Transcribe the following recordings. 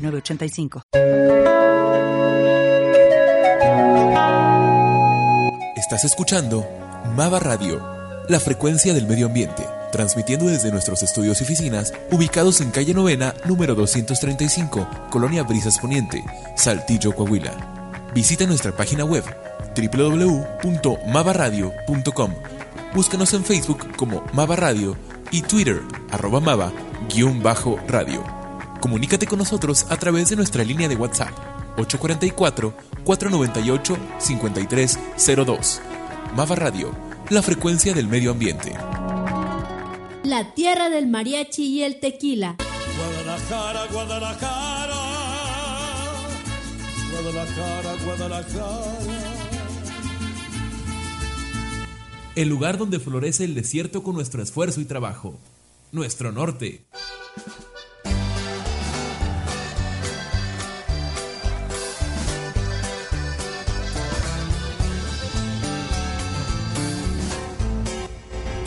906985. Estás escuchando Mava Radio, la frecuencia del medio ambiente, transmitiendo desde nuestros estudios y oficinas ubicados en calle Novena, número 235, Colonia Brisas Poniente, Saltillo, Coahuila. Visita nuestra página web www.mavaradio.com. Búscanos en Facebook como Mava Radio y Twitter arroba Mava-radio. Comunícate con nosotros a través de nuestra línea de WhatsApp 844-498-5302. Mava Radio, la frecuencia del medio ambiente. La tierra del mariachi y el tequila. Guadalajara, Guadalajara. Guadalajara, Guadalajara. El lugar donde florece el desierto con nuestro esfuerzo y trabajo. Nuestro norte.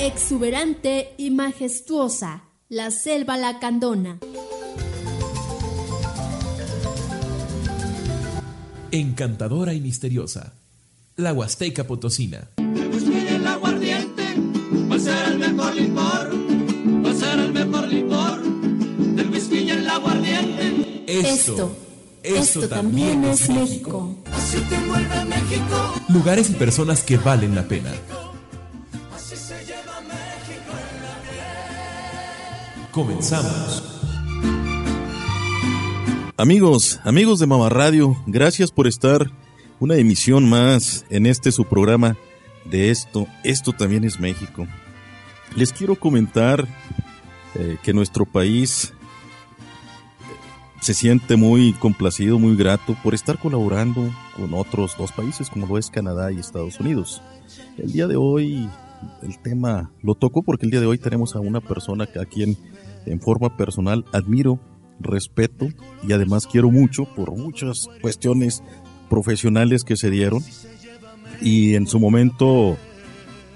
Exuberante y majestuosa, la selva lacandona. Encantadora y misteriosa. La Huasteca Potosina. El whisky y el aguardiente va a ser el mejor licor. Va a ser el mejor licor. El whisky y el aguardiente. Esto, esto también es México. Así te vuelve México. Lugares y personas que valen la pena. Comenzamos. Amigos, amigos de Mama Radio, gracias por estar una emisión más en este su programa de esto. Esto también es México. Les quiero comentar eh, que nuestro país se siente muy complacido, muy grato por estar colaborando con otros dos países como lo es Canadá y Estados Unidos. El día de hoy el tema lo tocó porque el día de hoy tenemos a una persona a quien en forma personal admiro, respeto y además quiero mucho por muchas cuestiones profesionales que se dieron. Y en su momento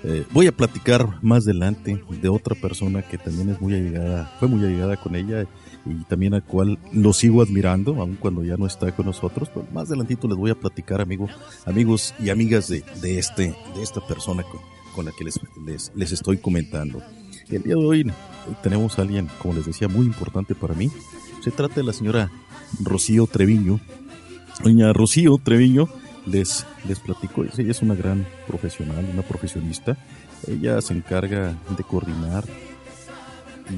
eh, voy a platicar más adelante de otra persona que también es muy allegada, fue muy allegada con ella y también a cual lo sigo admirando, aun cuando ya no está con nosotros, pero más adelantito les voy a platicar, amigo, amigos y amigas de, de este, de esta persona con, con la que les, les, les estoy comentando. El día de hoy, hoy tenemos a alguien, como les decía, muy importante para mí. Se trata de la señora Rocío Treviño. Doña Rocío Treviño, les, les platico, ella es una gran profesional, una profesionista. Ella se encarga de coordinar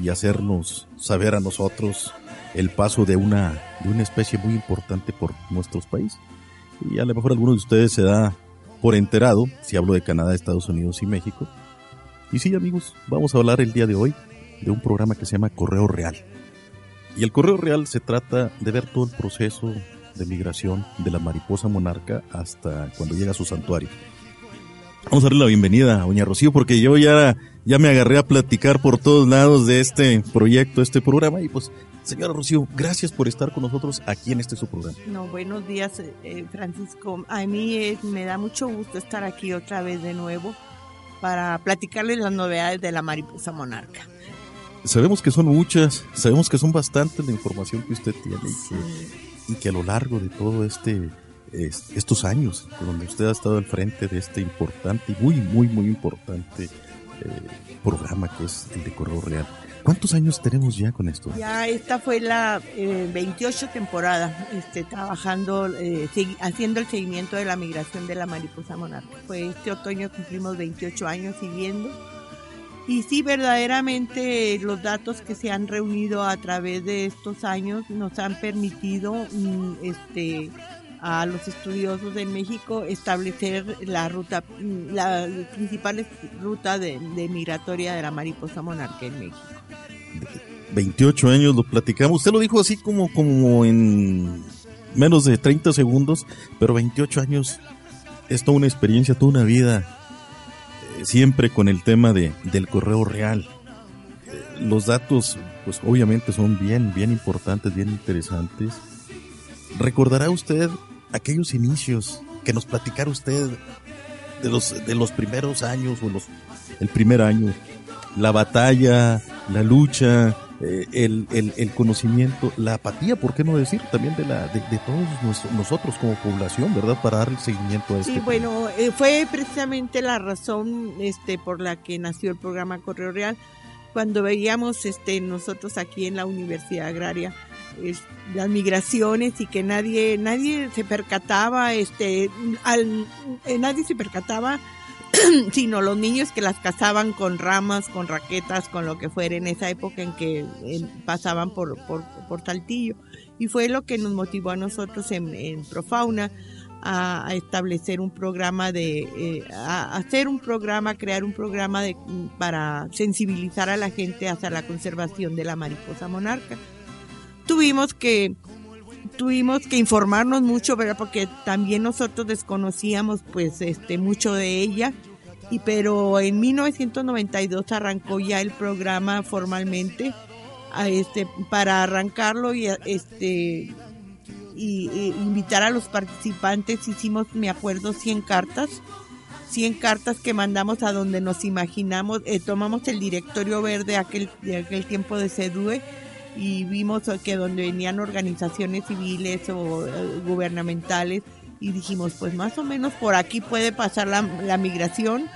y hacernos saber a nosotros el paso de una, de una especie muy importante por nuestros países. Y a lo mejor algunos de ustedes se da por enterado, si hablo de Canadá, Estados Unidos y México. Y sí, amigos, vamos a hablar el día de hoy de un programa que se llama Correo Real. Y el Correo Real se trata de ver todo el proceso de migración de la mariposa monarca hasta cuando llega a su santuario. Vamos a darle la bienvenida a Doña Rocío porque yo ya, ya me agarré a platicar por todos lados de este proyecto, este programa. Y pues, señora Rocío, gracias por estar con nosotros aquí en este su programa. No, buenos días, eh, Francisco. A mí eh, me da mucho gusto estar aquí otra vez de nuevo para platicarles las novedades de la mariposa monarca. Sabemos que son muchas, sabemos que son bastante la información que usted tiene y que, y que a lo largo de todo este es- estos años, donde usted ha estado al frente de este importante y muy, muy, muy importante eh, programa que es el de Correo Real. ¿Cuántos años tenemos ya con esto? Ya esta fue la eh, 28 temporada este, trabajando, eh, haciendo el seguimiento de la migración de la mariposa monarca. Fue este otoño cumplimos 28 años siguiendo. Y sí, verdaderamente los datos que se han reunido a través de estos años nos han permitido mm, este, a los estudiosos en México establecer la ruta, la principal ruta de, de migratoria de la mariposa monarca en México. 28 años, lo platicamos. Usted lo dijo así como, como en menos de 30 segundos, pero 28 años es toda una experiencia, toda una vida, eh, siempre con el tema de, del correo real. Eh, los datos, pues obviamente son bien, bien importantes, bien interesantes. ¿Recordará usted aquellos inicios que nos platicara usted de los, de los primeros años o los, el primer año? La batalla, la lucha, eh, el, el, el, conocimiento, la apatía, ¿por qué no decir? También de, la, de, de todos nosotros como población, ¿verdad? Para darle seguimiento a este. Sí, bueno, eh, fue precisamente la razón este, por la que nació el programa Correo Real. Cuando veíamos este, nosotros aquí en la Universidad Agraria las migraciones y que nadie nadie se percataba, este, al, eh, nadie se percataba sino los niños que las cazaban con ramas, con raquetas, con lo que fuera en esa época en que pasaban por, por, por, Saltillo. Y fue lo que nos motivó a nosotros en, en Profauna a, a, establecer un programa de, eh, a hacer un programa, crear un programa de, para sensibilizar a la gente hacia la conservación de la mariposa monarca. Tuvimos que tuvimos que informarnos mucho, ¿verdad? Porque también nosotros desconocíamos pues este mucho de ella. Y pero en 1992 arrancó ya el programa formalmente a este para arrancarlo y este y, invitar a los participantes hicimos me acuerdo 100 cartas 100 cartas que mandamos a donde nos imaginamos eh, tomamos el directorio verde aquel de aquel tiempo de CEDUE y vimos que donde venían organizaciones civiles o uh, gubernamentales y dijimos pues más o menos por aquí puede pasar la, la migración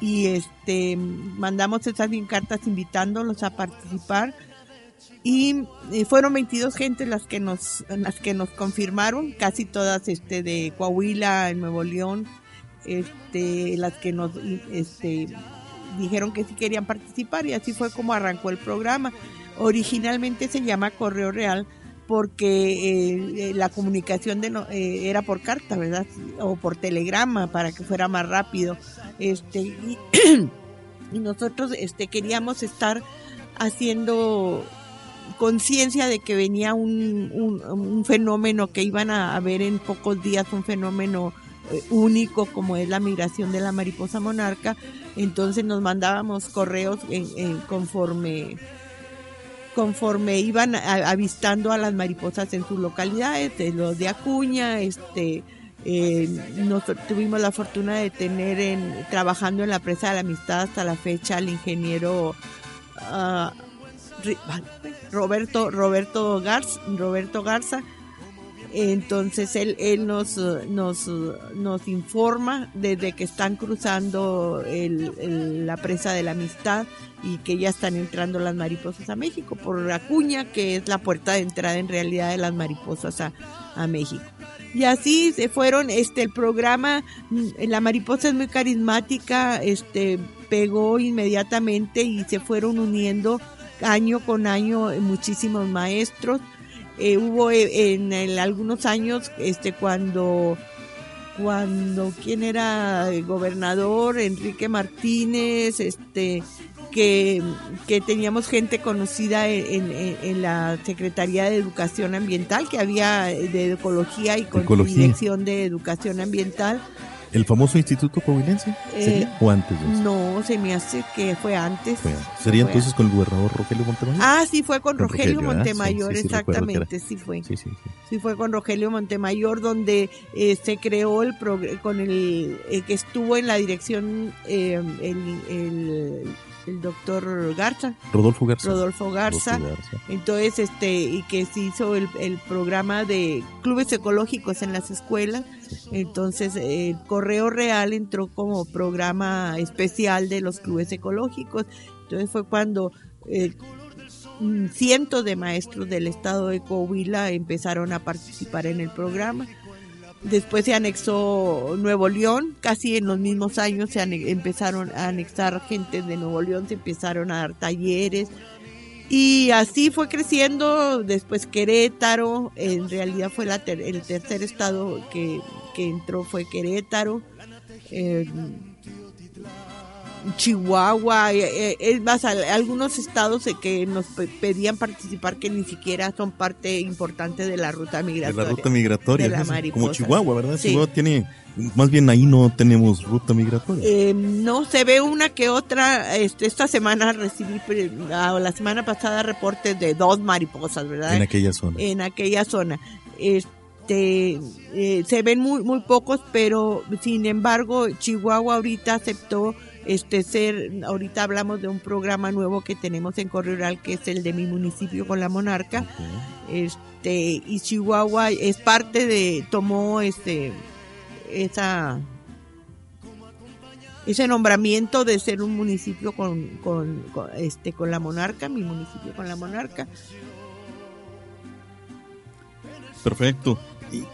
y este mandamos esas 100 cartas invitándolos a participar y, y fueron 22 gentes las que nos las que nos confirmaron casi todas este de Coahuila en Nuevo León este las que nos este dijeron que sí querían participar y así fue como arrancó el programa originalmente se llama correo real porque eh, la comunicación de no, eh, era por carta, ¿verdad? O por telegrama para que fuera más rápido. Este y, nosotros este queríamos estar haciendo conciencia de que venía un, fenómeno que iban a, a, ver en pocos días, un fenómeno eh, único como es la migración de la mariposa monarca. Entonces nos mandábamos correos en, en conforme conforme iban avistando a las mariposas en sus localidades, los de Acuña, este, eh, nos tuvimos la fortuna de tener en, trabajando en la presa de la amistad hasta la fecha al ingeniero uh, Roberto Roberto Garza, Roberto Garza entonces él, él nos, nos, nos informa desde que están cruzando el, la presa de la amistad y que ya están entrando las mariposas a México por Acuña, que es la puerta de entrada en realidad de las mariposas a, a México. Y así se fueron, este, el programa, la mariposa es muy carismática, este, pegó inmediatamente y se fueron uniendo año con año muchísimos maestros eh, hubo eh, en, en, algunos años este cuando cuando quién era el gobernador Enrique Martínez este que, que teníamos gente conocida en, en, en, la Secretaría de Educación Ambiental que había de ecología y con Ecología. dirección de educación ambiental ¿El famoso Instituto Coahuilense? ¿Sería? Eh, ¿O antes de eso? no se me hace que fue antes Fue- ¿Sería Fue entonces con el gobernador Rogelio Montemayor? ah sí fue con Con Rogelio. Montemayor Sí, sí, exactamente sí fue Sí, sí, sí. Fue con Rogelio Montemayor, donde eh, se creó el con el eh, que estuvo en la dirección eh, el, el, el doctor Garza, Rodolfo Garza. Rodolfo Garza. Rodolfo Garza. Entonces, este, y que se hizo el, el programa de clubes ecológicos en las escuelas. Entonces, el Correo Real entró como programa especial de los clubes ecológicos. Entonces, fue cuando eh, cientos de maestros del estado de Coahuila empezaron a participar en el programa. Después se anexó Nuevo León, casi en los mismos años se empezaron a anexar gente de Nuevo León, se empezaron a dar talleres, y así fue creciendo, después Querétaro, en realidad fue la ter- el tercer estado que, que entró fue Querétaro. Eh, Chihuahua, eh, eh, más, algunos estados que nos pe- pedían participar que ni siquiera son parte importante de la ruta De migratoria. la ruta migratoria. de la. Como. Chihuahua, ¿verdad? Sí. Chihuahua tiene, más bien ahí no tenemos ruta migratoria. Eh, no se ve una que otra. Este, esta semana recibí, ah, la semana pasada, reportes de dos mariposas, ¿verdad? en aquella zona. en aquella zona. Este, eh, se ven muy, muy pocos, pero sin embargo, Chihuahua ahorita aceptó este ser, ahorita hablamos de un programa nuevo que tenemos en Correo Rural, que es el de mi municipio con la monarca. Este, y Chihuahua es parte de, tomó este, esa, ese nombramiento de ser un municipio con, con, con, este, con la monarca, mi municipio con la monarca. Perfecto. Y,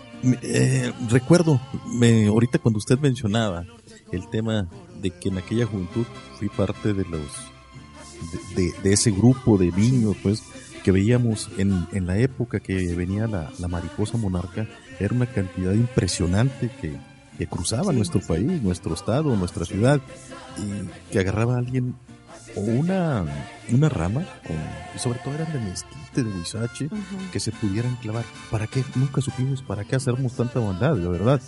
eh, recuerdo, me, ahorita cuando usted mencionaba el tema de que en aquella juventud fui parte de los de, de- de ese grupo de niños, pues, que veíamos en, en la época que venía la, la mariposa monarca, era una cantidad impresionante que, que cruzaba nuestro país, nuestro estado, nuestra ciudad, y que agarraba a alguien o una, una rama, con, y sobre todo eran de mezquite, de huizache, que se pudieran clavar. ¿Para qué? Nunca supimos para qué hacernos tanta bondad, la verdad.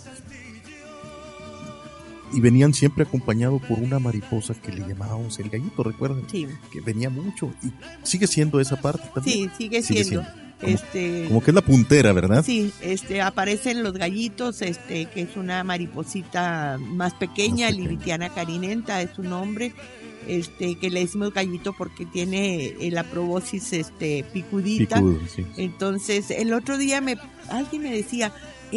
Y venían siempre acompañados por una mariposa que le llamábamos el gallito, recuerden, Sí, que venía mucho y sigue siendo esa parte también. sí, sigue Sigue siendo. Como- este, Como que es la puntera, ¿verdad? Sí, este, aparecen los gallitos, este, que es una mariposita más pequeña, Más pequeña. Livitiana carinenta, es su nombre, este, que le decimos gallito porque tiene eh, la probosis, este, picudita. Picudo, sí. Entonces, el otro día me, alguien me decía,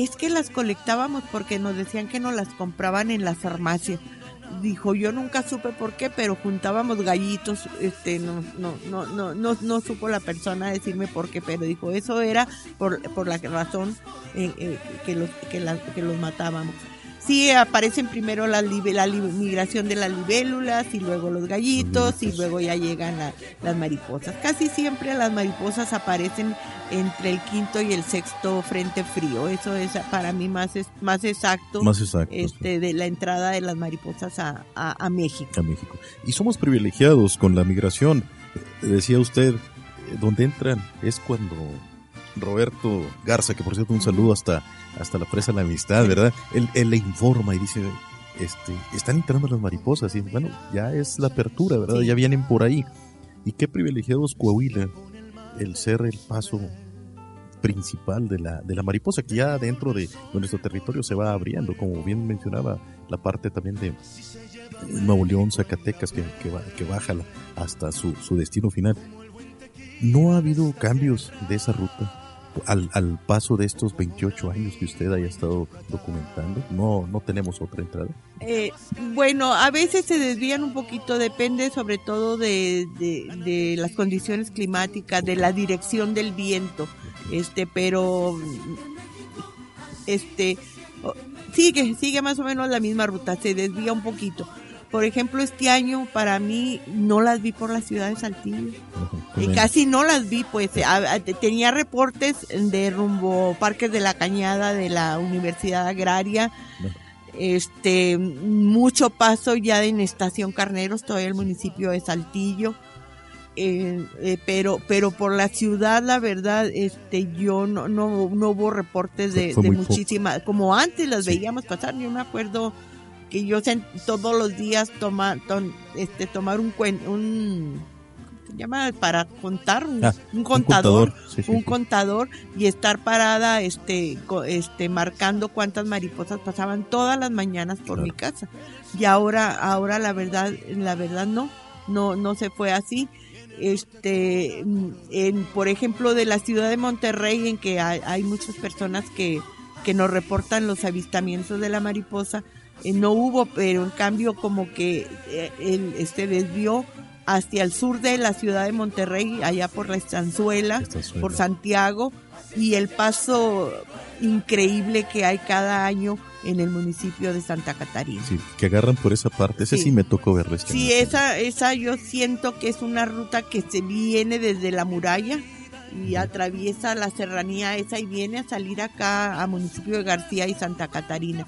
es que las colectábamos porque nos decían que nos las compraban en las farmacias. Dijo, yo nunca supe por qué, pero juntábamos gallitos, este, no, no, no, no, no, no supo la persona decirme por qué, pero dijo, eso era por, por la razón eh, eh, que los, que, la- que los matábamos. Sí, aparecen primero la, la migración de las libélulas y luego los gallitos y luego ya llegan la- las mariposas. Casi siempre las mariposas aparecen entre el quinto y el sexto frente frío. Eso es para mí más, es, más exacto Más exacto. sí. este, de la entrada de las mariposas a, a- a México. a México. Y somos privilegiados con la migración. Eh, Decía usted, eh, donde entran es cuando Roberto Garza, que por cierto un saludo hasta, hasta la presa de la amistad, ¿verdad? Él, él le informa y dice, este, están entrando las mariposas y bueno, ya es la apertura, ¿verdad? Ya vienen por ahí. Y qué privilegiados Coahuila, el ser el paso principal de la, de la mariposa, que ya dentro de, nuestro territorio se va abriendo, como bien mencionaba la parte también de Nuevo León, Zacatecas, que, que, que baja hasta su, su destino final. ¿No ha habido cambios de esa ruta al, al paso de estos 28 años que usted haya estado documentando? No, no tenemos otra entrada. Eh, bueno, a veces se desvían un poquito, depende sobre todo de, de, de las condiciones climáticas, de la dirección del viento, este, pero este sigue, sigue más o menos la misma ruta, se desvía un poquito. Por ejemplo, este año para mí no las vi por la ciudad de Saltillo. Eh, casi no las vi, pues a- a- tenía reportes de rumbo Parques de la Cañada de la Universidad Agraria, este mucho paso ya en Estación Carneros, todavía el municipio de Saltillo, eh, eh, pero pero por la ciudad la verdad este yo no no, no hubo reportes de, de muchísimas como antes las Sí. veíamos pasar yo me acuerdo que yo todos los días toma, ton- este tomar un cuen, un ¿cómo se llama para contar un, Ah, un contador sí, sí, un sí. contador y estar parada este este marcando cuántas mariposas pasaban todas las mañanas por Claro. mi casa y ahora ahora la verdad la verdad no no no se fue así este mm, en por ejemplo de la ciudad de Monterrey en que hay, hay muchas personas que que nos reportan los avistamientos de la mariposa eh, no hubo pero en cambio como que eh, el, este desvió hacia el sur de la ciudad de Monterrey allá por la estanzuela por Santiago y el paso increíble que hay cada año en el municipio de Santa Catarina. Sí, que agarran por esa parte. Ese sí, Sí. me tocó verlo este Sí, año. esa, esa yo siento que es una ruta que se viene desde la muralla y atraviesa la serranía esa y viene a salir acá a municipio de García y Santa Catarina.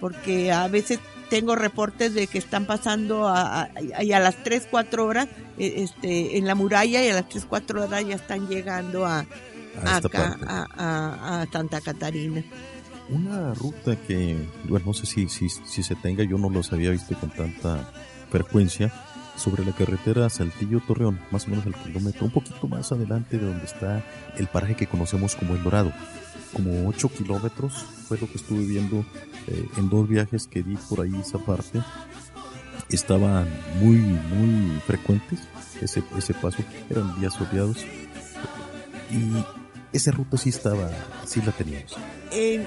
Porque a veces tengo reportes de que están pasando a, a, a las 3, 4 horas eh, este, en la muralla y a las 3, 4 horas ya están llegando a, acá, a Santa Catarina. Una ruta que, bueno, no sé si, si, si se tenga, yo no los había visto con tanta frecuencia, sobre la carretera Saltillo-Torreón, más o menos al kilómetro, un poquito más adelante de donde está el paraje que conocemos como El Dorado. Como 8 kilómetros fue lo que estuve viendo eh, en dos viajes que di por ahí esa parte. Estaban muy, muy frecuentes ese, ese paso, eran días soleados. Y esa ruta sí estaba, sí la teníamos. En-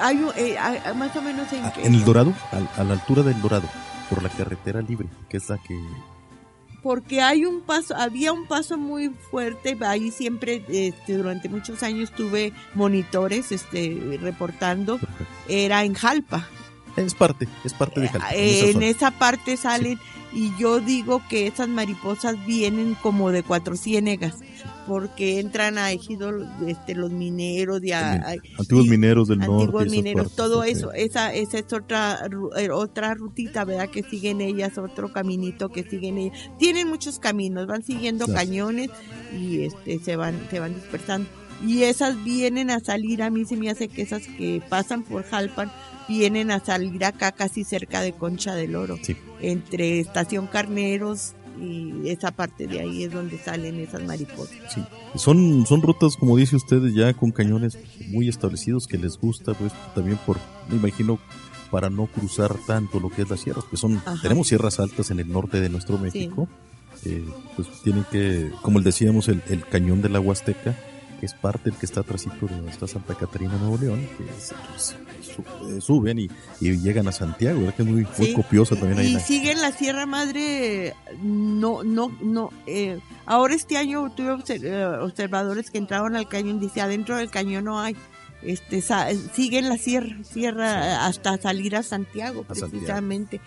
hay, un- eh, hay- hay más o menos en, Ah, En el Dorado, al- a, la altura del Dorado, por la carretera libre, que es la que... porque hay un paso, había un paso muy fuerte, ahí siempre este, durante muchos años tuve monitores este, reportando, era en Jalpa. Es parte, es parte de Jalpa. en esa Eh, en esa parte salen y yo digo que esas mariposas vienen como de cuatro ciénegas porque entran a ejido este, los mineros a, a- Antiguos y- mineros del norte. antiguos esas mineros, partes, todo eso, esa, esa es otra eh, otra rutita, ¿verdad? Que siguen ellas, otro caminito que siguen ellas. Tienen muchos caminos, van siguiendo cañones y este se van se van dispersando. Y esas vienen a salir, a mí se me hace que esas que pasan por Jalpan vienen a salir acá casi cerca de Concha del Oro, Sí. entre Estación Carneros y esa parte de ahí es donde salen esas mariposas. Sí. Son, son rutas, como dice ustedes, ya con cañones muy establecidos que les gusta, pues también por, me imagino, para no cruzar tanto lo que es la sierra, pues son, Ajá. tenemos sierras altas en el norte de nuestro México, eh, pues tienen que, como decíamos, el, el cañón de la Huasteca, que es parte del que está atrásito de donde está Santa Catarina, Nuevo León, que es- pues, eh, suben y, y llegan a Santiago, ¿verdad? Que es muy, copiosa también ahí. y la- siguen la Sierra Madre no no no eh, ahora este año tuve eh, observadores que entraron al cañón dice adentro del cañón no hay este siguen la sierra sierra hasta salir a Santiago A Santiago. precisamente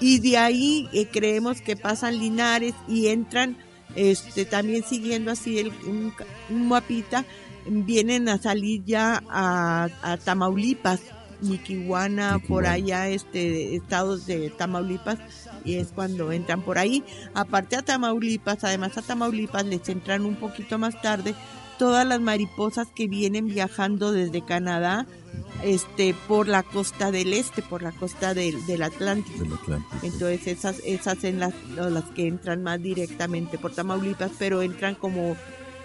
y de ahí eh, creemos que pasan Linares y entran este también siguiendo así el, un, un mapita vienen a salir ya a, a Tamaulipas Niquihuana, por allá este estados de Tamaulipas y es cuando entran por ahí. Aparte a Tamaulipas además a Tamaulipas les entran un poquito más tarde todas las mariposas que vienen viajando desde Canadá este por la costa del este por la costa del, del Atlántico del Atlántico. entonces esas esas en las, las que entran más directamente por Tamaulipas, pero entran como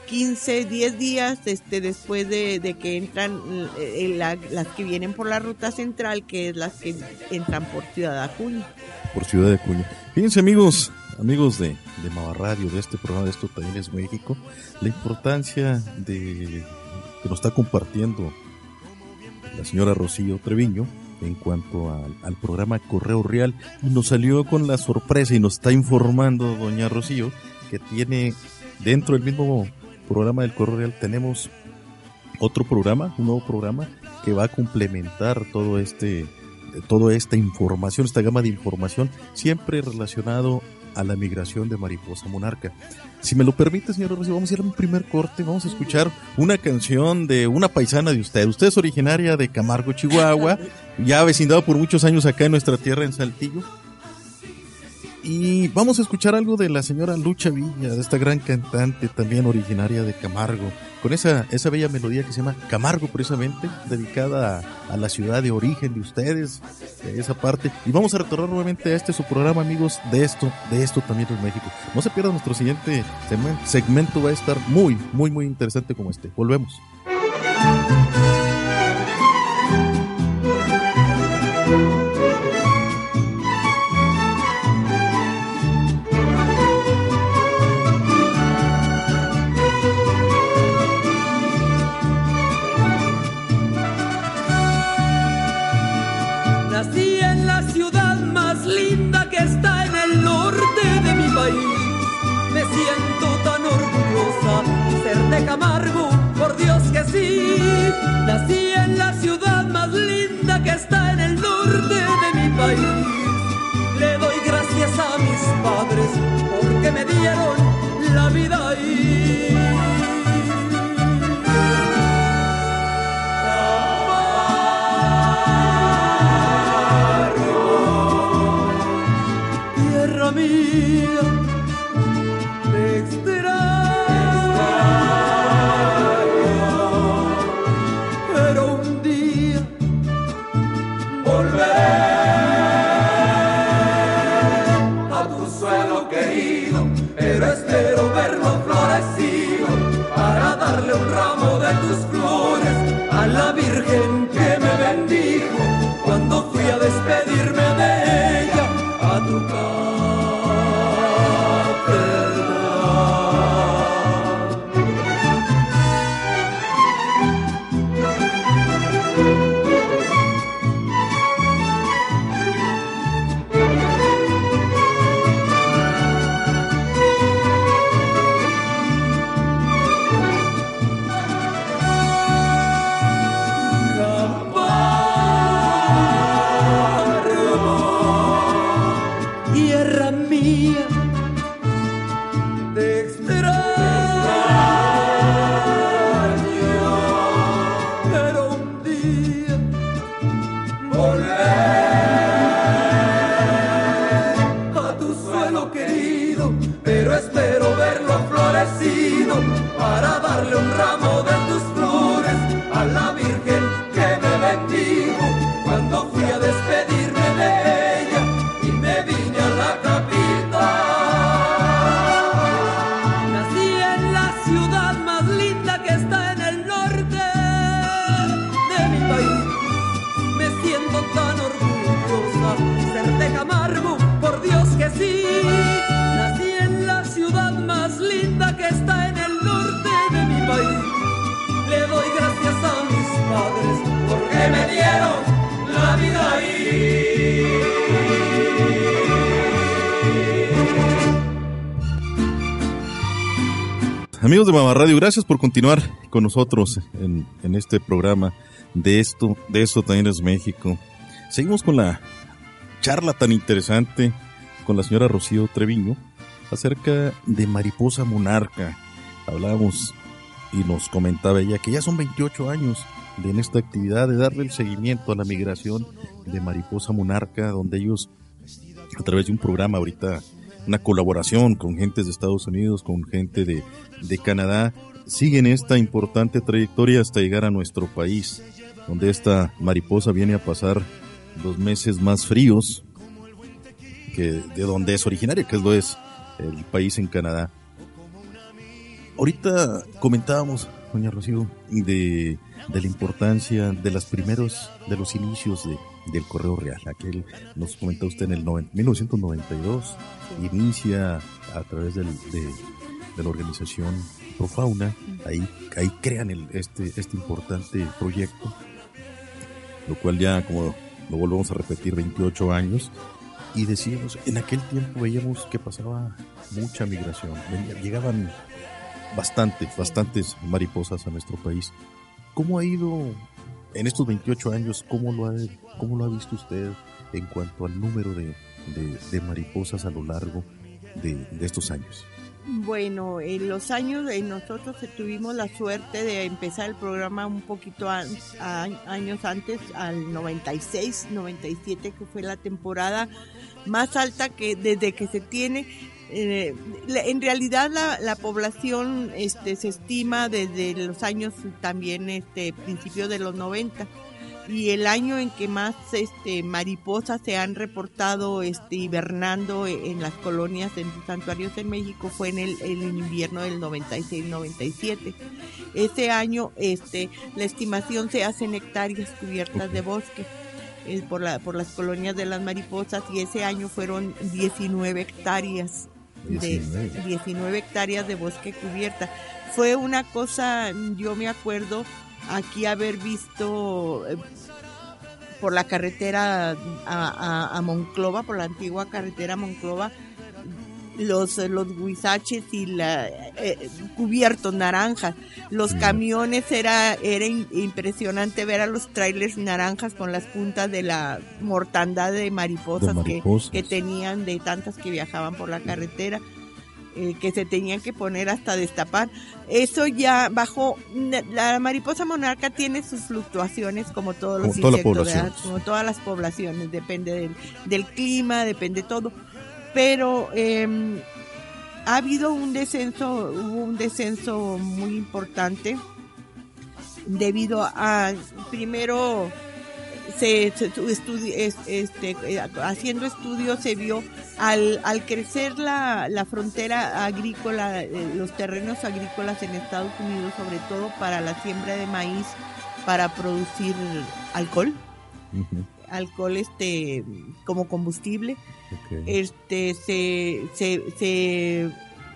15, 10 días este después de, de que entran eh, la- las que vienen por la ruta central, que es las que entran por Ciudad Acuña. por Ciudad de Acuña. Fíjense amigos, amigos de, de Mava de este programa de Esto también es México, la importancia de que nos está compartiendo la señora Rocío Treviño en cuanto al programa Correo Real. Y nos salió con la sorpresa y nos está informando doña Rocío que tiene dentro del mismo programa del Correo Real tenemos otro programa, un nuevo programa que va a complementar todo este toda esta información, esta gama de información, siempre relacionado a la migración de mariposa monarca. Si me lo permite, señor Rocío, vamos a ir a un primer corte, vamos a escuchar una canción de una paisana de usted. Usted es originaria de Camargo, Chihuahua, ya vecindado por muchos años acá en nuestra tierra, en Saltillo. Y vamos a escuchar algo de la señora Lucha Villa, de esta gran cantante también originaria de Camargo, con esa, esa bella melodía que se llama Camargo precisamente, dedicada a, a la ciudad de origen de ustedes, de esa parte. Y vamos a retornar nuevamente a este su programa, amigos, de esto, de esto también es México. No se pierdan nuestro siguiente segmento va a estar muy, muy, muy interesante como este. Volvemos. Nací en la ciudad más linda que está en el norte de mi país. Le doy gracias a mis padres porque me dieron la vida ahí. Flores a la Virgen que me bendijo cuando fui a despedirme Amigos de Mamá Radio, gracias por continuar con nosotros en, en, este programa de esto, de esto también es México. Seguimos con la charla tan interesante con la señora Rocío Treviño acerca de Mariposa Monarca. Hablábamos y nos comentaba ella que ya son 28 años de en esta actividad de darle el seguimiento a la migración de Mariposa Monarca, donde ellos a través de un programa ahorita una colaboración con gentes de Estados Unidos, con gente de, de Canadá, siguen esta importante trayectoria hasta llegar a nuestro país, donde esta mariposa viene a pasar los meses más fríos que de donde es originaria, que es lo es el país en Canadá. Ahorita comentábamos, doña Rocío, de, de la importancia de los primeros, de los inicios de, del Correo Real. Aquel nos comentó usted en el 1992, inicia a través del, de, la organización Profauna, ahí, ahí crean este, este importante proyecto, lo cual ya, como lo volvemos a repetir, 28 años, y decíamos, en aquel tiempo veíamos que pasaba mucha migración, llegaban bastantes, bastantes mariposas a nuestro país. ¿Cómo ha ido en estos 28 años, ¿cómo lo ha, cómo lo ha visto usted en cuanto al número de, de, mariposas a lo largo de, de, estos años? Bueno, en los años eh, nosotros tuvimos la suerte de empezar el programa un poquito a, años antes, al 96, 97, que fue la temporada más alta que desde que se tiene eh, en realidad la, la, población este, se estima desde los años también este principio de los 90 y el año en que más este mariposas se han reportado este hibernando en las colonias en santuarios en México fue en el, el invierno del 96-97 ese año este la estimación se hace en hectáreas cubiertas de bosque eh, por, la, por las colonias de las mariposas y ese año fueron 19 hectáreas de 19 hectáreas de bosque cubierta. Fue una cosa, yo me acuerdo aquí haber visto eh, por la carretera a, a, a, Monclova, por la antigua carretera Monclova, los, los guisaches y la eh, cubiertos naranjas. Los camiones era, era impresionante ver a los trailers naranjas con las puntas de la mortandad de mariposas, De mariposas. Que, que, tenían de tantas que viajaban por la carretera. Eh, que se tenían que poner hasta destapar. Eso ya bajó. La mariposa monarca tiene sus fluctuaciones como todos los como insectos, como todas las poblaciones. Depende del, del clima, depende todo pero eh, ha habido un descenso, hubo un descenso muy importante debido a, primero, se, este, eh, haciendo estudios se vio al, al crecer la, la frontera agrícola, eh, los terrenos agrícolas en Estados Unidos, sobre todo para la siembra de maíz, para producir alcohol, alcohol este como combustible, este se, se, se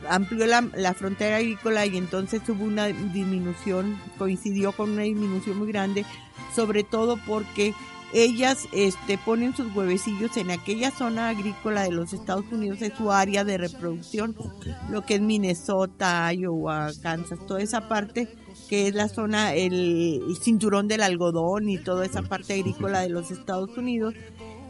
amplió la, la, frontera agrícola y entonces hubo una disminución, coincidió con una disminución muy grande, sobre todo porque ellas este, ponen sus huevecillos en aquella zona agrícola de los Estados Unidos, es su área de reproducción, lo que es Minnesota, Iowa, Kansas, toda esa parte que es la zona, el, cinturón del algodón y toda esa parte agrícola de los Estados Unidos,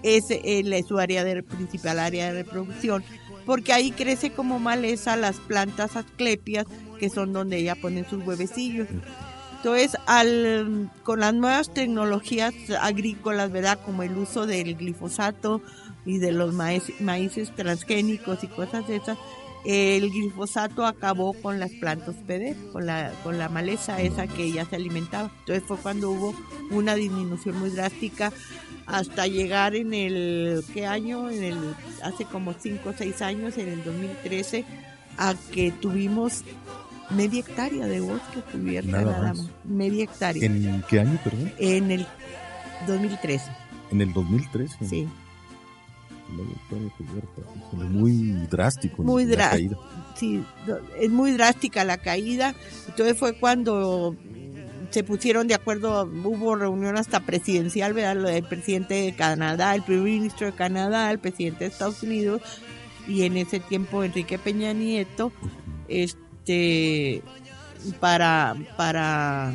es, es su área de principal área de reproducción porque ahí crece como maleza las plantas asclepias, que son donde ella pone sus huevecillos. Entonces, al, con las nuevas tecnologías agrícolas, ¿verdad? Como el uso del glifosato y de los maíces transgénicos y cosas de esas, el glifosato acabó con las plantas PD, con la, con la maleza esa que ella se alimentaba. Entonces fue cuando hubo una disminución muy drástica hasta llegar en el, ¿qué año? En el, hace como 5 o 6 años, en el 2013, a que tuvimos media hectárea de bosque cubierta nada, más. Media hectárea. ¿En qué año, perdón? En el 2013. ¿En el 2013? Sí. Muy drástico. Muy drástico. Sí, es muy drástica la caída. Entonces fue cuando se pusieron de acuerdo, hubo reunión hasta presidencial, ¿verdad? El presidente de Canadá, el primer ministro de Canadá, el presidente de Estados Unidos y en ese tiempo Enrique Peña Nieto, este, para, para,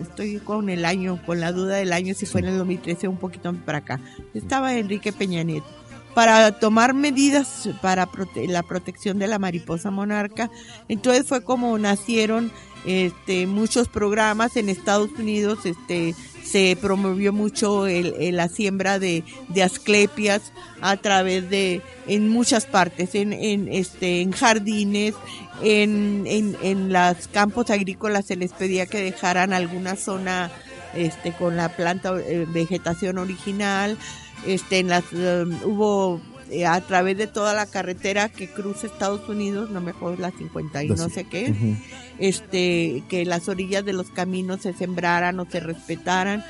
estoy con el año, con la duda del año, si fue en el 2013 un poquito para acá. Estaba Enrique Peña Nieto para tomar medidas para la protección de la mariposa monarca. Entonces fue como nacieron este, muchos programas en Estados Unidos, este, se promovió mucho el, la siembra de, asclepias a través de, en muchas partes, en, este, en jardines, en los campos agrícolas se les pedía que dejaran alguna zona este, con la planta, eh, vegetación original, este, en las, um, hubo eh, a través de toda la carretera que cruza Estados Unidos, no me acuerdo la 50 y no sé qué, este, que las orillas de los caminos se sembraran o se respetaran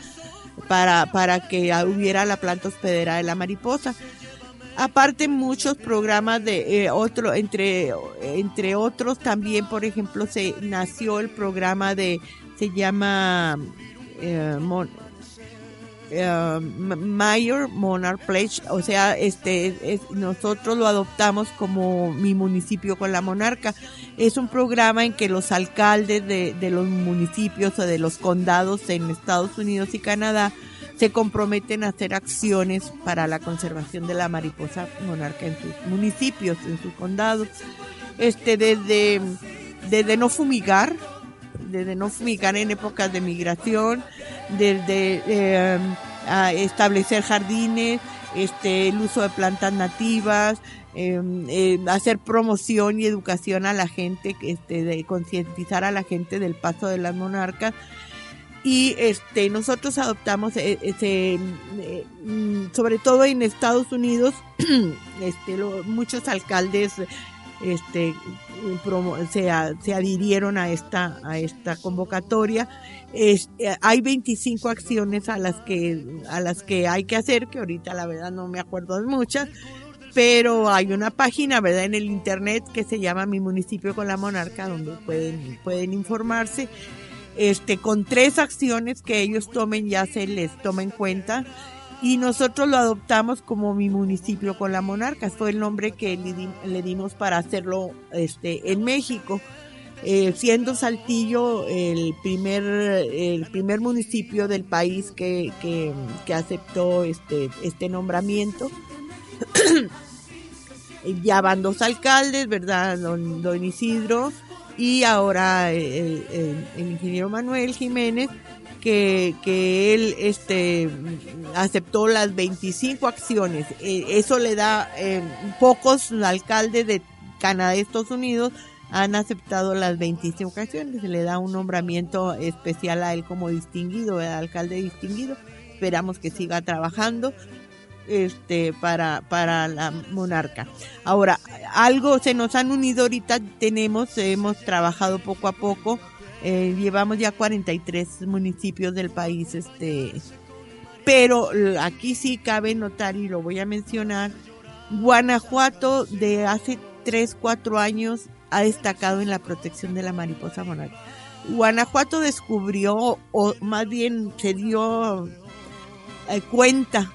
para, para que hubiera la planta hospedera de la mariposa. Aparte muchos programas de eh, otro, entre, entre otros también, por ejemplo, se nació el programa de, se llama eh, Mayor Monarch Pledge, o sea, este, nosotros lo adoptamos como mi municipio con la monarca. Es un programa en que los alcaldes de, de los municipios o de los condados en Estados Unidos y Canadá se comprometen a hacer acciones para la conservación de la mariposa monarca en sus municipios, en sus condados. Este, desde, desde no fumigar, desde no fumigar en épocas de migración, desde eh, establecer jardines, este, el uso de plantas nativas, em, eh, hacer promoción y educación a la gente, este, concientizar a la gente del paso de las monarcas. Y este, nosotros adoptamos ese, mm, sobre todo en Estados Unidos, este, muchos alcaldes este, se, se adhirieron a esta, a esta convocatoria. Es, eh, hay 25 acciones a las que, a las que hay que hacer, que ahorita la verdad no me acuerdo de muchas, pero hay una página, ¿verdad?, en el internet que se llama Mi Municipio con la Monarca, donde pueden, pueden informarse. Este, con tres acciones que ellos tomen ya se les toma en cuenta y nosotros lo adoptamos como mi municipio con la monarca. Fue el nombre que le, dimos para hacerlo este, en México. Eh, siendo Saltillo el primer, el primer municipio del país que, que, aceptó este, este nombramiento. ya van dos alcaldes, ¿verdad? Don, don Isidro y ahora el ingeniero Manuel Jiménez que, que él este, aceptó las 25 acciones. Eh, eso le da eh, pocos alcaldes de Canadá y Estados Unidos han aceptado las 26 ocasiones, se le da un nombramiento especial a él como distinguido, alcalde distinguido, esperamos que siga trabajando este para para la monarca. Ahora, algo se nos han unido ahorita, tenemos hemos trabajado poco a poco, eh, llevamos ya 43 municipios del país este pero aquí sí cabe notar y lo voy a mencionar, Guanajuato de hace 3, 4 años ha destacado en la protección de la mariposa monarca. Guanajuato descubrió, o más bien se dio eh, cuenta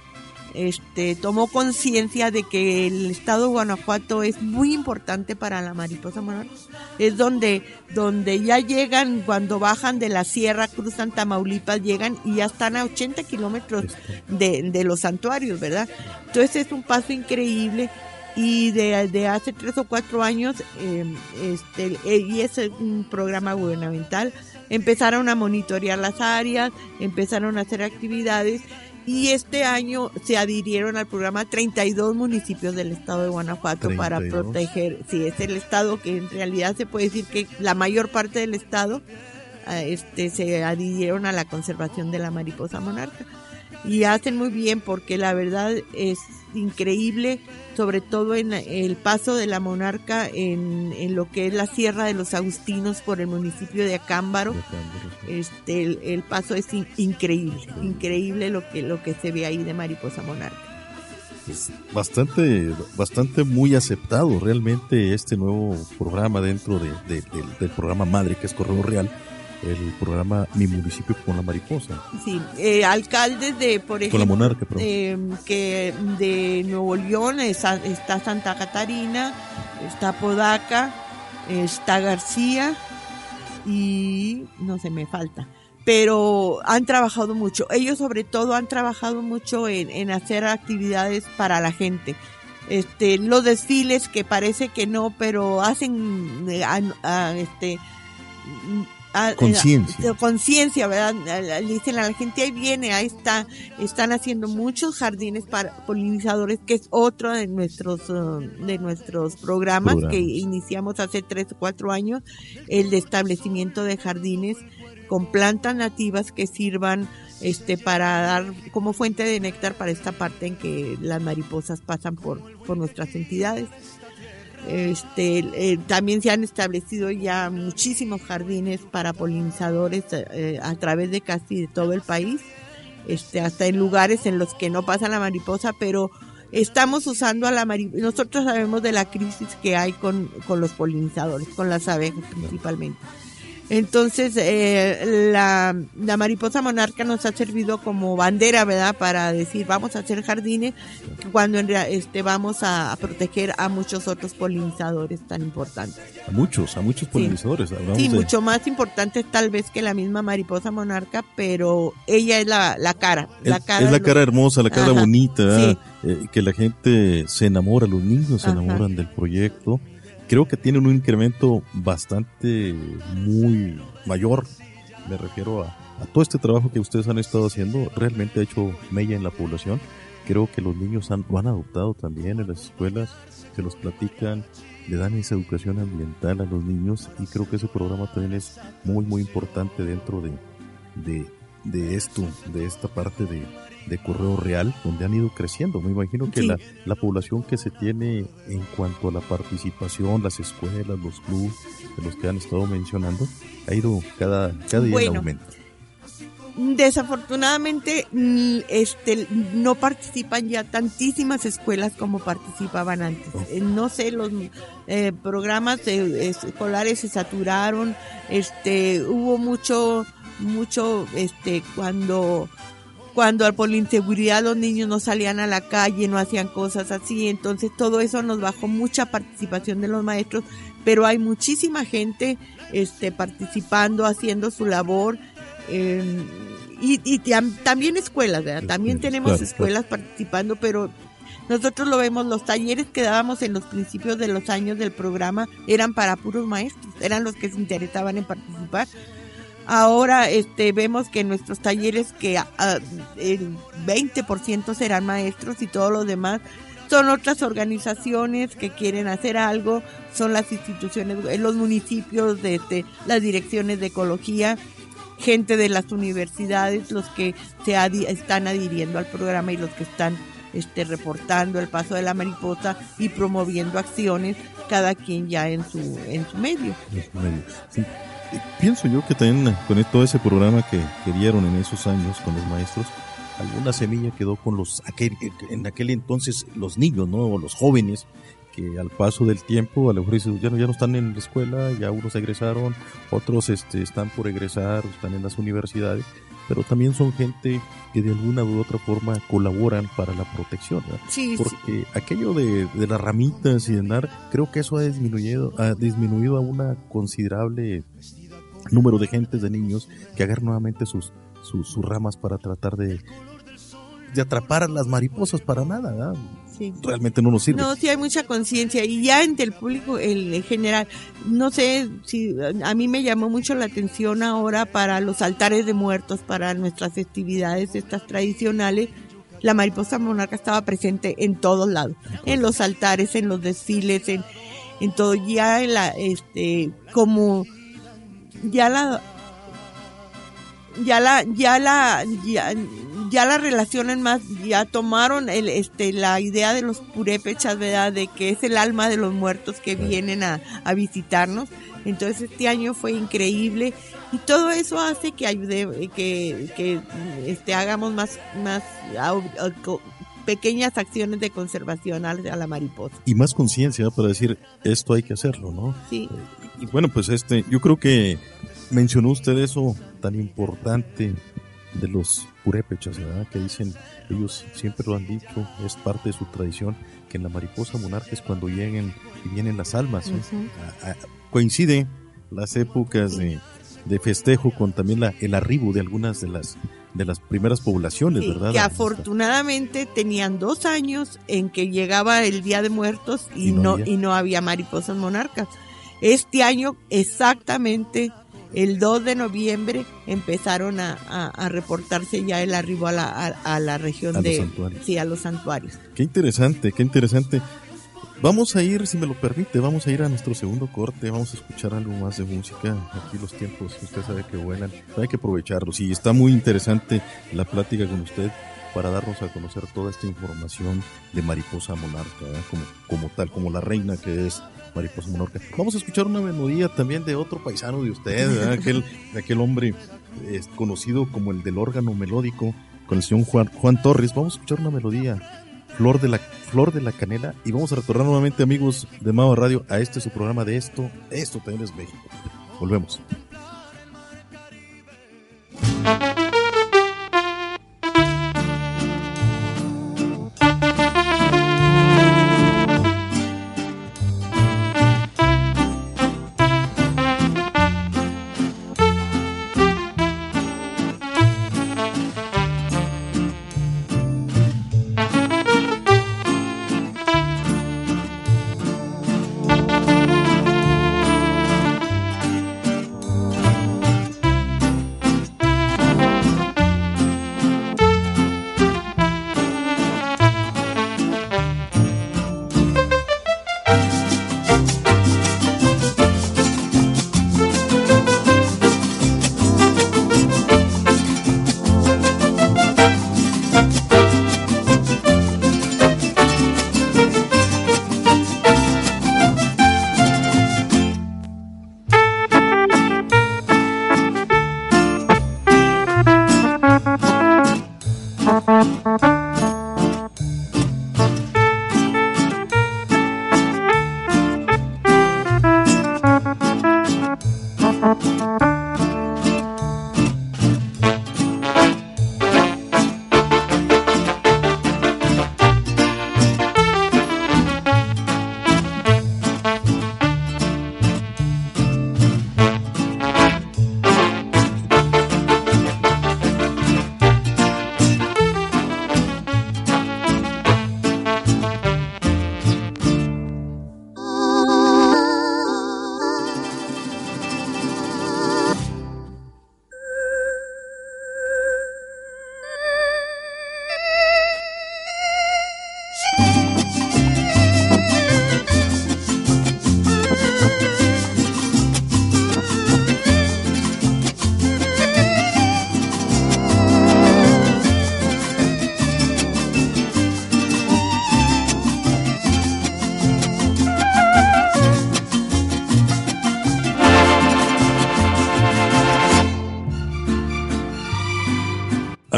este, tomó conciencia de que el estado de Guanajuato es muy importante para la mariposa monarca. Es donde, donde ya llegan, cuando bajan de la sierra, cruzan Tamaulipas, llegan y ya están a 80 kilómetros de, los santuarios, ¿verdad? Entonces es un paso increíble y de, hace tres o cuatro años, em, este, y es un programa gubernamental, empezaron a monitorear las áreas, empezaron a hacer actividades y este año se adhirieron al programa 32 municipios del estado de Guanajuato para proteger, sí, es el estado que en realidad se puede decir que la mayor parte del estado ah, este, se adhirieron a la conservación de la mariposa monarca. Y hacen muy bien porque la verdad es increíble, sobre todo en el paso de la monarca en, en lo que es la Sierra de los Agustinos por el municipio de Acámbaro. Este, el, paso es increíble, increíble lo que, lo que se ve ahí de mariposa monarca. bastante, bastante muy aceptado realmente este nuevo programa dentro de, del programa madre que es Correo Real el programa Mi municipio con la mariposa. Sí, eh, alcaldes de, por ejemplo, con la monarca, eh, que de Nuevo León está, está, Santa Catarina, está Podaca, está García y no se me falta. Pero han trabajado mucho. Ellos sobre todo han trabajado mucho en, en hacer actividades para la gente. Este, los desfiles que parece que no, pero hacen eh, este conciencia. conciencia, ¿verdad? dicen a la gente, ahí viene, ahí está, están haciendo muchos jardines para polinizadores, que es otro de nuestros, uh, de nuestros programas, que iniciamos hace tres o cuatro años, el de establecimiento de jardines con plantas nativas que sirvan este para dar como fuente de néctar para esta parte en que las mariposas pasan por, por nuestras entidades. Este, eh, también se han establecido ya muchísimos jardines para polinizadores eh, a través de casi de todo el país, este, hasta en lugares en los que no pasa la mariposa, pero estamos usando a la mariposa. Nosotros sabemos de la crisis que hay con, con los polinizadores, con las abejas principalmente. Entonces, eh, la, mariposa monarca nos ha servido como bandera, ¿verdad? Para decir, vamos a hacer jardines, cuando en este, vamos a, proteger a muchos otros polinizadores tan importantes. A muchos, a muchos polinizadores. Sí, mucho más importantes tal vez que la misma mariposa monarca, pero ella es la, cara. la cara es la cara hermosa, la cara bonita, eh, que la gente se enamora, los niños se enamoran del proyecto creo que tienen un incremento bastante muy mayor. Me refiero a, todo este trabajo que ustedes han estado haciendo. Realmente ha hecho mella en la población. Creo que los niños han, lo han adoptado también en las escuelas, se los platican, le dan esa educación ambiental a los niños y creo que ese programa también es muy, muy importante dentro de, de, de esto, de esta parte de, de correo real, donde han ido creciendo. Me imagino que la, la, población que se tiene en cuanto a la participación, las escuelas, los clubes, de los que han estado mencionando, ha ido cada, cada día en aumento. Desafortunadamente, este, no participan ya tantísimas escuelas como participaban antes. Oh. Eh, no sé, los eh, programas escolares se saturaron, este, hubo mucho, mucho, este, cuando cuando por la inseguridad los niños no salían a la calle, no hacían cosas así, entonces todo eso nos bajó mucha participación de los maestros, pero hay muchísima gente este, participando, haciendo su labor. Em, y, también escuelas, ¿verdad? También tenemos escuelas participando, pero nosotros lo vemos, los talleres que dábamos en los principios de los años del programa eran para puros maestros, eran los que se interesaban en participar Ahora este, vemos que nuestros talleres que ah, el 20% serán maestros y todos los demás son otras organizaciones que quieren hacer algo, son las instituciones, los municipios, este, las direcciones de ecología, gente de las universidades, los que se están adhiriendo al programa y los que están este, reportando el paso de la mariposa y promoviendo acciones, cada quien ya en su, en su medio. Pienso yo que también con todo ese programa que, que dieron en esos años con los maestros, alguna semilla quedó con los aquel, en aquel entonces los niños, ¿no? O los jóvenes que al paso del tiempo a lo mejor ya no, ya no están en la escuela, ya unos egresaron, otros este, están por egresar, están en las universidades, pero también son gente que de alguna u otra forma colaboran para la protección, sí, porque aquello de, de, las ramitas y de andar, creo que eso ha disminuido, ha disminuido a una considerable número de gentes, de niños, que agarran nuevamente sus, sus, sus ramas para tratar de, de atrapar a las mariposas para nada, sí. realmente no nos sirve. No, sí hay mucha conciencia y ya entre el público en general, no sé si a mí me llamó mucho la atención ahora para los altares de muertos, para nuestras festividades estas tradicionales, la mariposa monarca estaba presente en todos lados, en los altares, en los desfiles, en, en todo, ya en la, este, como, ya la, ya la, ya la, ya, ya la relacionan más, ya tomaron el, este, la idea de los purépechas, ¿verdad? De que es el alma de los muertos que vienen a, a visitarnos. Entonces este año fue increíble y todo eso hace que ayude, que, que este, hagamos más, más pequeñas acciones de conservación a, la mariposa. Y más conciencia para decir, esto hay que hacerlo, ¿no? Sí. Y bueno, pues este, yo creo que mencionó usted eso tan importante de los purépechas, ¿verdad? Que dicen, ellos siempre lo han dicho, es parte de su tradición, que en la mariposa monarca es cuando lleguen y vienen las almas. coincide las épocas de, de, festejo con también la, el arribo de algunas de las de las primeras poblaciones, ¿verdad? Que afortunadamente tenían dos años en que llegaba el Día de Muertos y, y no, y no había mariposas monarcas. Este año exactamente el 2 de noviembre empezaron a, a, reportarse ya el arribo a la, a, la región de... Los sí, a los santuarios. Qué interesante, qué interesante. Vamos a ir, si me lo permite, vamos a ir a nuestro segundo corte, vamos a escuchar algo más de música. Aquí los tiempos, usted sabe que vuelan, hay que aprovecharlos. Y está muy interesante la plática con usted para darnos a conocer toda esta información de Mariposa Monarca, como, como tal, como la reina que es Mariposa Monarca. Vamos a escuchar una melodía también de otro paisano de usted, aquel, aquel hombre es conocido como el del órgano melódico, con el señor Juan, Juan Torres. Vamos a escuchar una melodía, Flor de la Flor de la Canela, y vamos a retornar nuevamente, amigos de Mava Radio, a este su programa de esto. Esto también es México. Volvemos.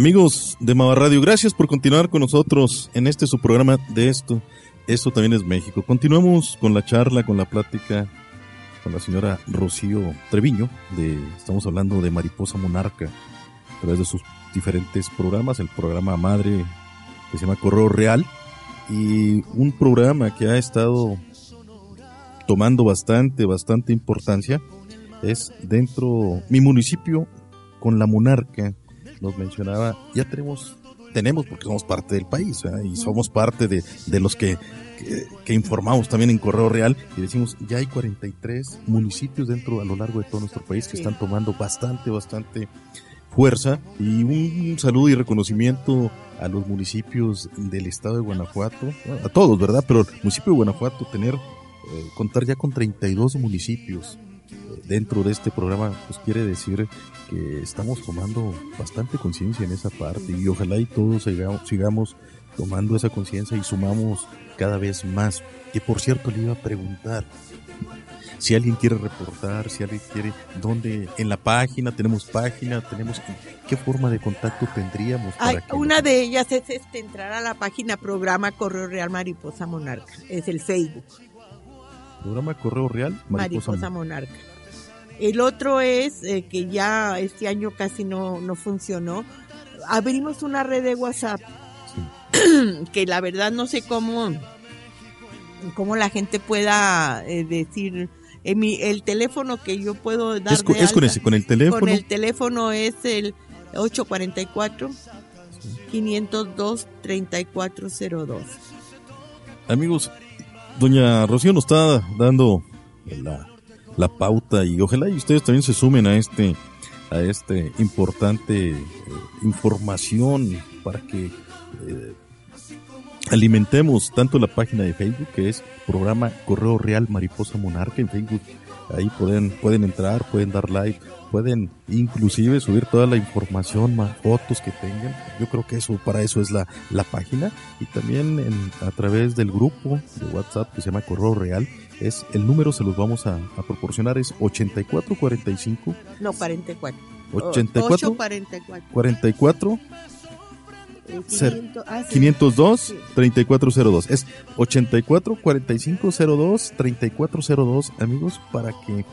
Amigos de Mava Radio, gracias por continuar con nosotros en este su programa de esto. Esto también es México. Continuamos con la charla, con la plática con la señora Rocío Treviño. De, estamos hablando de Mariposa Monarca a través de sus diferentes programas. El programa madre que se llama Correo Real y un programa que ha estado tomando bastante, bastante importancia es dentro mi municipio con la monarca nos mencionaba, ya tenemos, tenemos porque somos parte del país y somos parte de, de los que, que, informamos también en Correo Real y decimos, ya hay 43 municipios dentro a lo largo de todo nuestro país que están tomando bastante, bastante fuerza. Y un, saludo y reconocimiento a los municipios del estado de Guanajuato, a todos, ¿verdad? Pero el municipio de Guanajuato tener, eh, contar ya con 32 municipios dentro de este programa, pues quiere decir que estamos tomando bastante conciencia en esa parte y ojalá y todos sigamos, tomando esa conciencia y sumamos cada vez más. Que por cierto le iba a preguntar, si alguien quiere reportar, si alguien quiere, ¿dónde? En la página, tenemos página, tenemos, ¿qué forma de contacto tendríamos? Para una de ellas es este, entrar a la página programa Correo Real Mariposa Monarca, es el Facebook. Programa Correo Real Mariposa, Monarca. El otro es eh, que ya este año casi no, no funcionó. Abrimos una red de WhatsApp que la verdad no sé cómo, cómo la gente pueda eh, decir. el teléfono que yo puedo dar. Es, con, ese, con el teléfono. Con el teléfono es el 844 502 3402. Amigos, doña Rocío nos está dando la la pauta y ojalá y ustedes también se sumen a este a este importante eh, información para que eh, alimentemos tanto la página de Facebook que es programa Correo Real Mariposa Monarca en Facebook. Ahí pueden pueden entrar pueden dar like pueden inclusive subir toda la información más fotos que tengan. Yo creo que eso para eso es la, la página. Y también a través del grupo de WhatsApp que se llama Correo Real es el número se los vamos a, proporcionar es 8445 no 44 84 44 502 3402 es 84 45 02 3402 amigos para que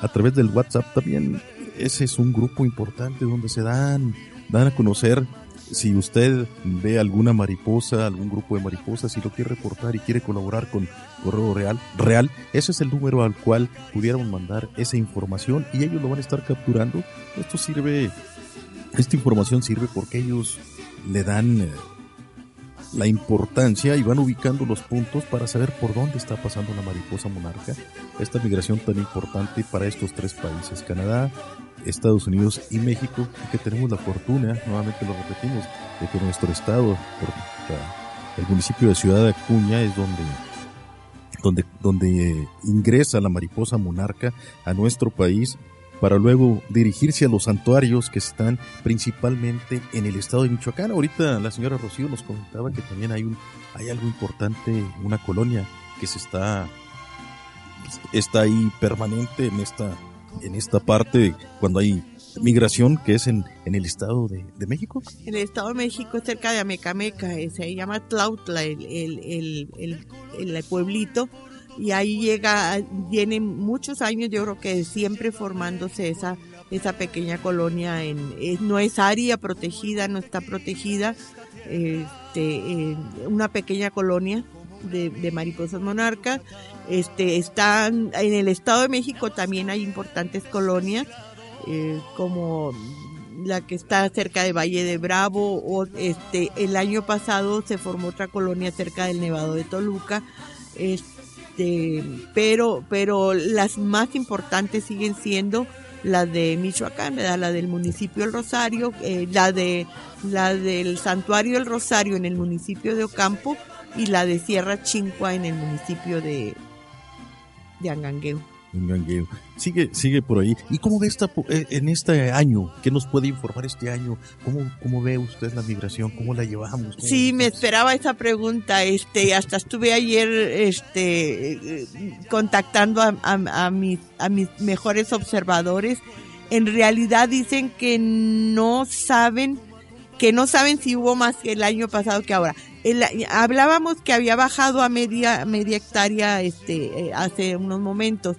a través del WhatsApp también ese es un grupo importante donde se dan dan a conocer si usted ve alguna mariposa, algún grupo de mariposas, si lo quiere reportar y quiere colaborar con Correo Real, Real, ese es el número al cual pudiéramos mandar esa información y ellos lo van a estar capturando. Esto sirve, esta información sirve porque ellos le dan eh, la importancia y van ubicando los puntos para saber por dónde está pasando la mariposa monarca, esta migración tan importante para estos tres países, Canadá, Estados Unidos y México, y que tenemos la fortuna, nuevamente lo repetimos, de que nuestro estado, el municipio de Ciudad de Acuña es donde donde, donde ingresa la mariposa monarca a nuestro país para luego dirigirse a los santuarios que están principalmente en el estado de Michoacán. Ahorita la señora Rocío nos comentaba que también hay un hay algo importante, una colonia que se está está ahí permanente en esta en esta parte cuando hay migración que es en, en el estado de, de, México. En el estado de México, cerca de Amecameca, eh, se llama Tlautla, el, el, el, el, pueblito, y ahí llega, viene muchos años, yo creo que siempre formándose esa, esa pequeña colonia, en, no es área protegida, no está protegida, este, una pequeña colonia de, de mariposas monarcas este, están en el Estado de México también hay importantes colonias, eh, como la que está cerca de Valle de Bravo, o este, el año pasado se formó otra colonia cerca del Nevado de Toluca, este, pero, pero las más importantes siguen siendo la de Michoacán, la del municipio El Rosario, eh, la de la del Santuario El Rosario en el municipio de Ocampo y la de Sierra Chincua en el municipio de, de Angangueo. Sigue, sigue por ahí. ¿Y cómo ve esta, eh, en este año? ¿Qué nos puede informar este año? ¿Cómo, cómo ve usted la migración? ¿Cómo la llevamos? sí, me esperaba esa pregunta. Este, hasta estuve ayer, este, contactando a, a, mis, a mis mejores observadores. En realidad dicen que no saben que no saben si hubo más que el año pasado que ahora. Hablábamos que había bajado a media, media hectárea este, eh, hace unos momentos.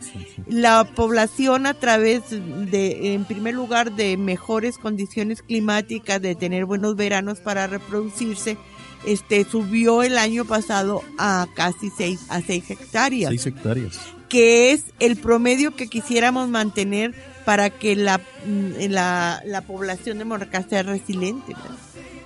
La población a través de, en primer lugar, de mejores condiciones climáticas, de tener buenos veranos para reproducirse, este, subió el año pasado a casi seis, a seis hectáreas. Seis hectáreas. Que es el promedio que quisiéramos mantener para que la, mm, la, la población de Monarca sea resiliente.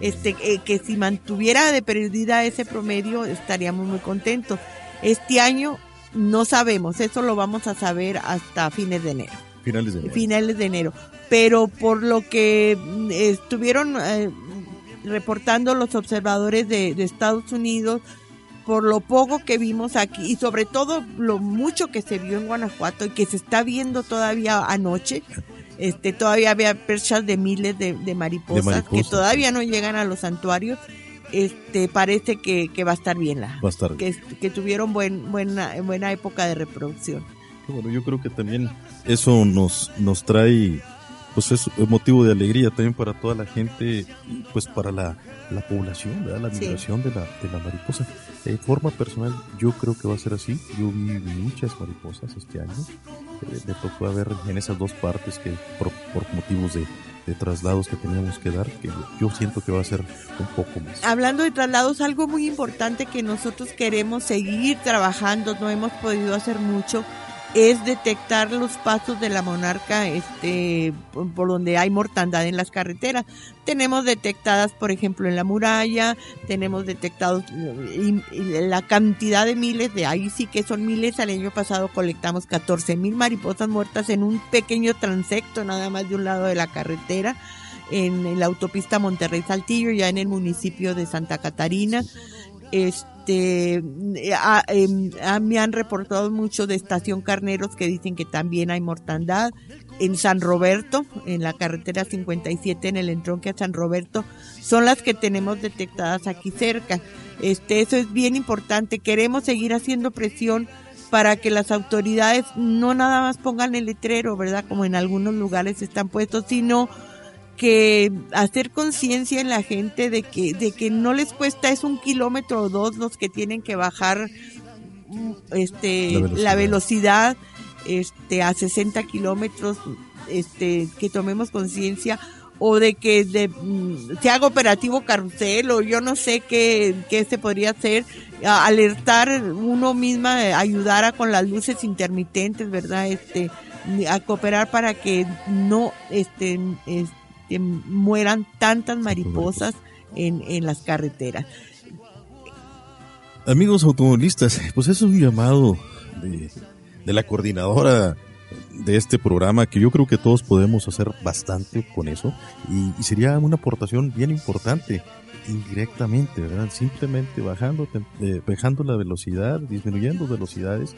Este, eh, que si mantuviera de perdida ese promedio estaríamos muy contentos. Este año no sabemos, eso lo vamos a saber hasta fines de enero. Finales de enero. Finales de enero. Pero por lo que mm, estuvieron eh, reportando los observadores de, de Estados Unidos, por lo poco que vimos aquí y sobre todo lo mucho que se vio en Guanajuato y que se está viendo todavía anoche, este todavía había perchas de miles de, mariposas, que todavía no llegan a los santuarios. Este parece que, va a estar bien la, Que, que tuvieron buen, buena, buena época de reproducción. Bueno, yo creo que también eso nos, nos trae pues es motivo de alegría también para toda la gente, pues para la, población, la migración de, la, de la mariposa. De forma personal, yo creo que va a ser así. Yo vi muchas mariposas este año. Eh, me tocó ver en esas dos partes que por, motivos de, de traslados que teníamos que dar, que yo siento que va a ser un poco más. Hablando de traslados, algo muy importante que nosotros queremos seguir trabajando, no hemos podido hacer mucho, es detectar los pasos de la monarca este por donde hay mortandad en las carreteras. Tenemos detectadas, por ejemplo, en la muralla, tenemos detectados la cantidad de miles, de ahí sí que son miles, el año pasado colectamos 14 mil mariposas muertas en un pequeño transecto nada más de un lado de la carretera en la autopista Monterrey Saltillo, ya en el municipio de Santa Catarina. Este, em, me han reportado mucho de Estación Carneros que dicen que también hay mortandad. En San Roberto, en la carretera 57, en el entronque a San Roberto, son las que tenemos detectadas aquí cerca. Este, eso es bien importante. Queremos seguir haciendo presión para que las autoridades no nada más pongan el letrero, ¿verdad? Como en algunos lugares están puestos, sino que hacer conciencia en la gente de que, de que no les cuesta es un kilómetro o dos los que tienen que bajar mm, este la velocidad, este a 60 kilómetros este que tomemos conciencia o de que de, mm, se haga operativo carrusel o yo no sé qué, qué se podría hacer alertar uno misma ayudar a con las luces intermitentes verdad este a cooperar para que no este, este que mueran tantas mariposas en, en las carreteras. Amigos automovilistas, pues es un llamado de, de la coordinadora de este programa que yo creo que todos podemos hacer bastante con eso y, sería una aportación bien importante indirectamente, ¿verdad? Simplemente bajando, eh, bajando la velocidad, disminuyendo velocidades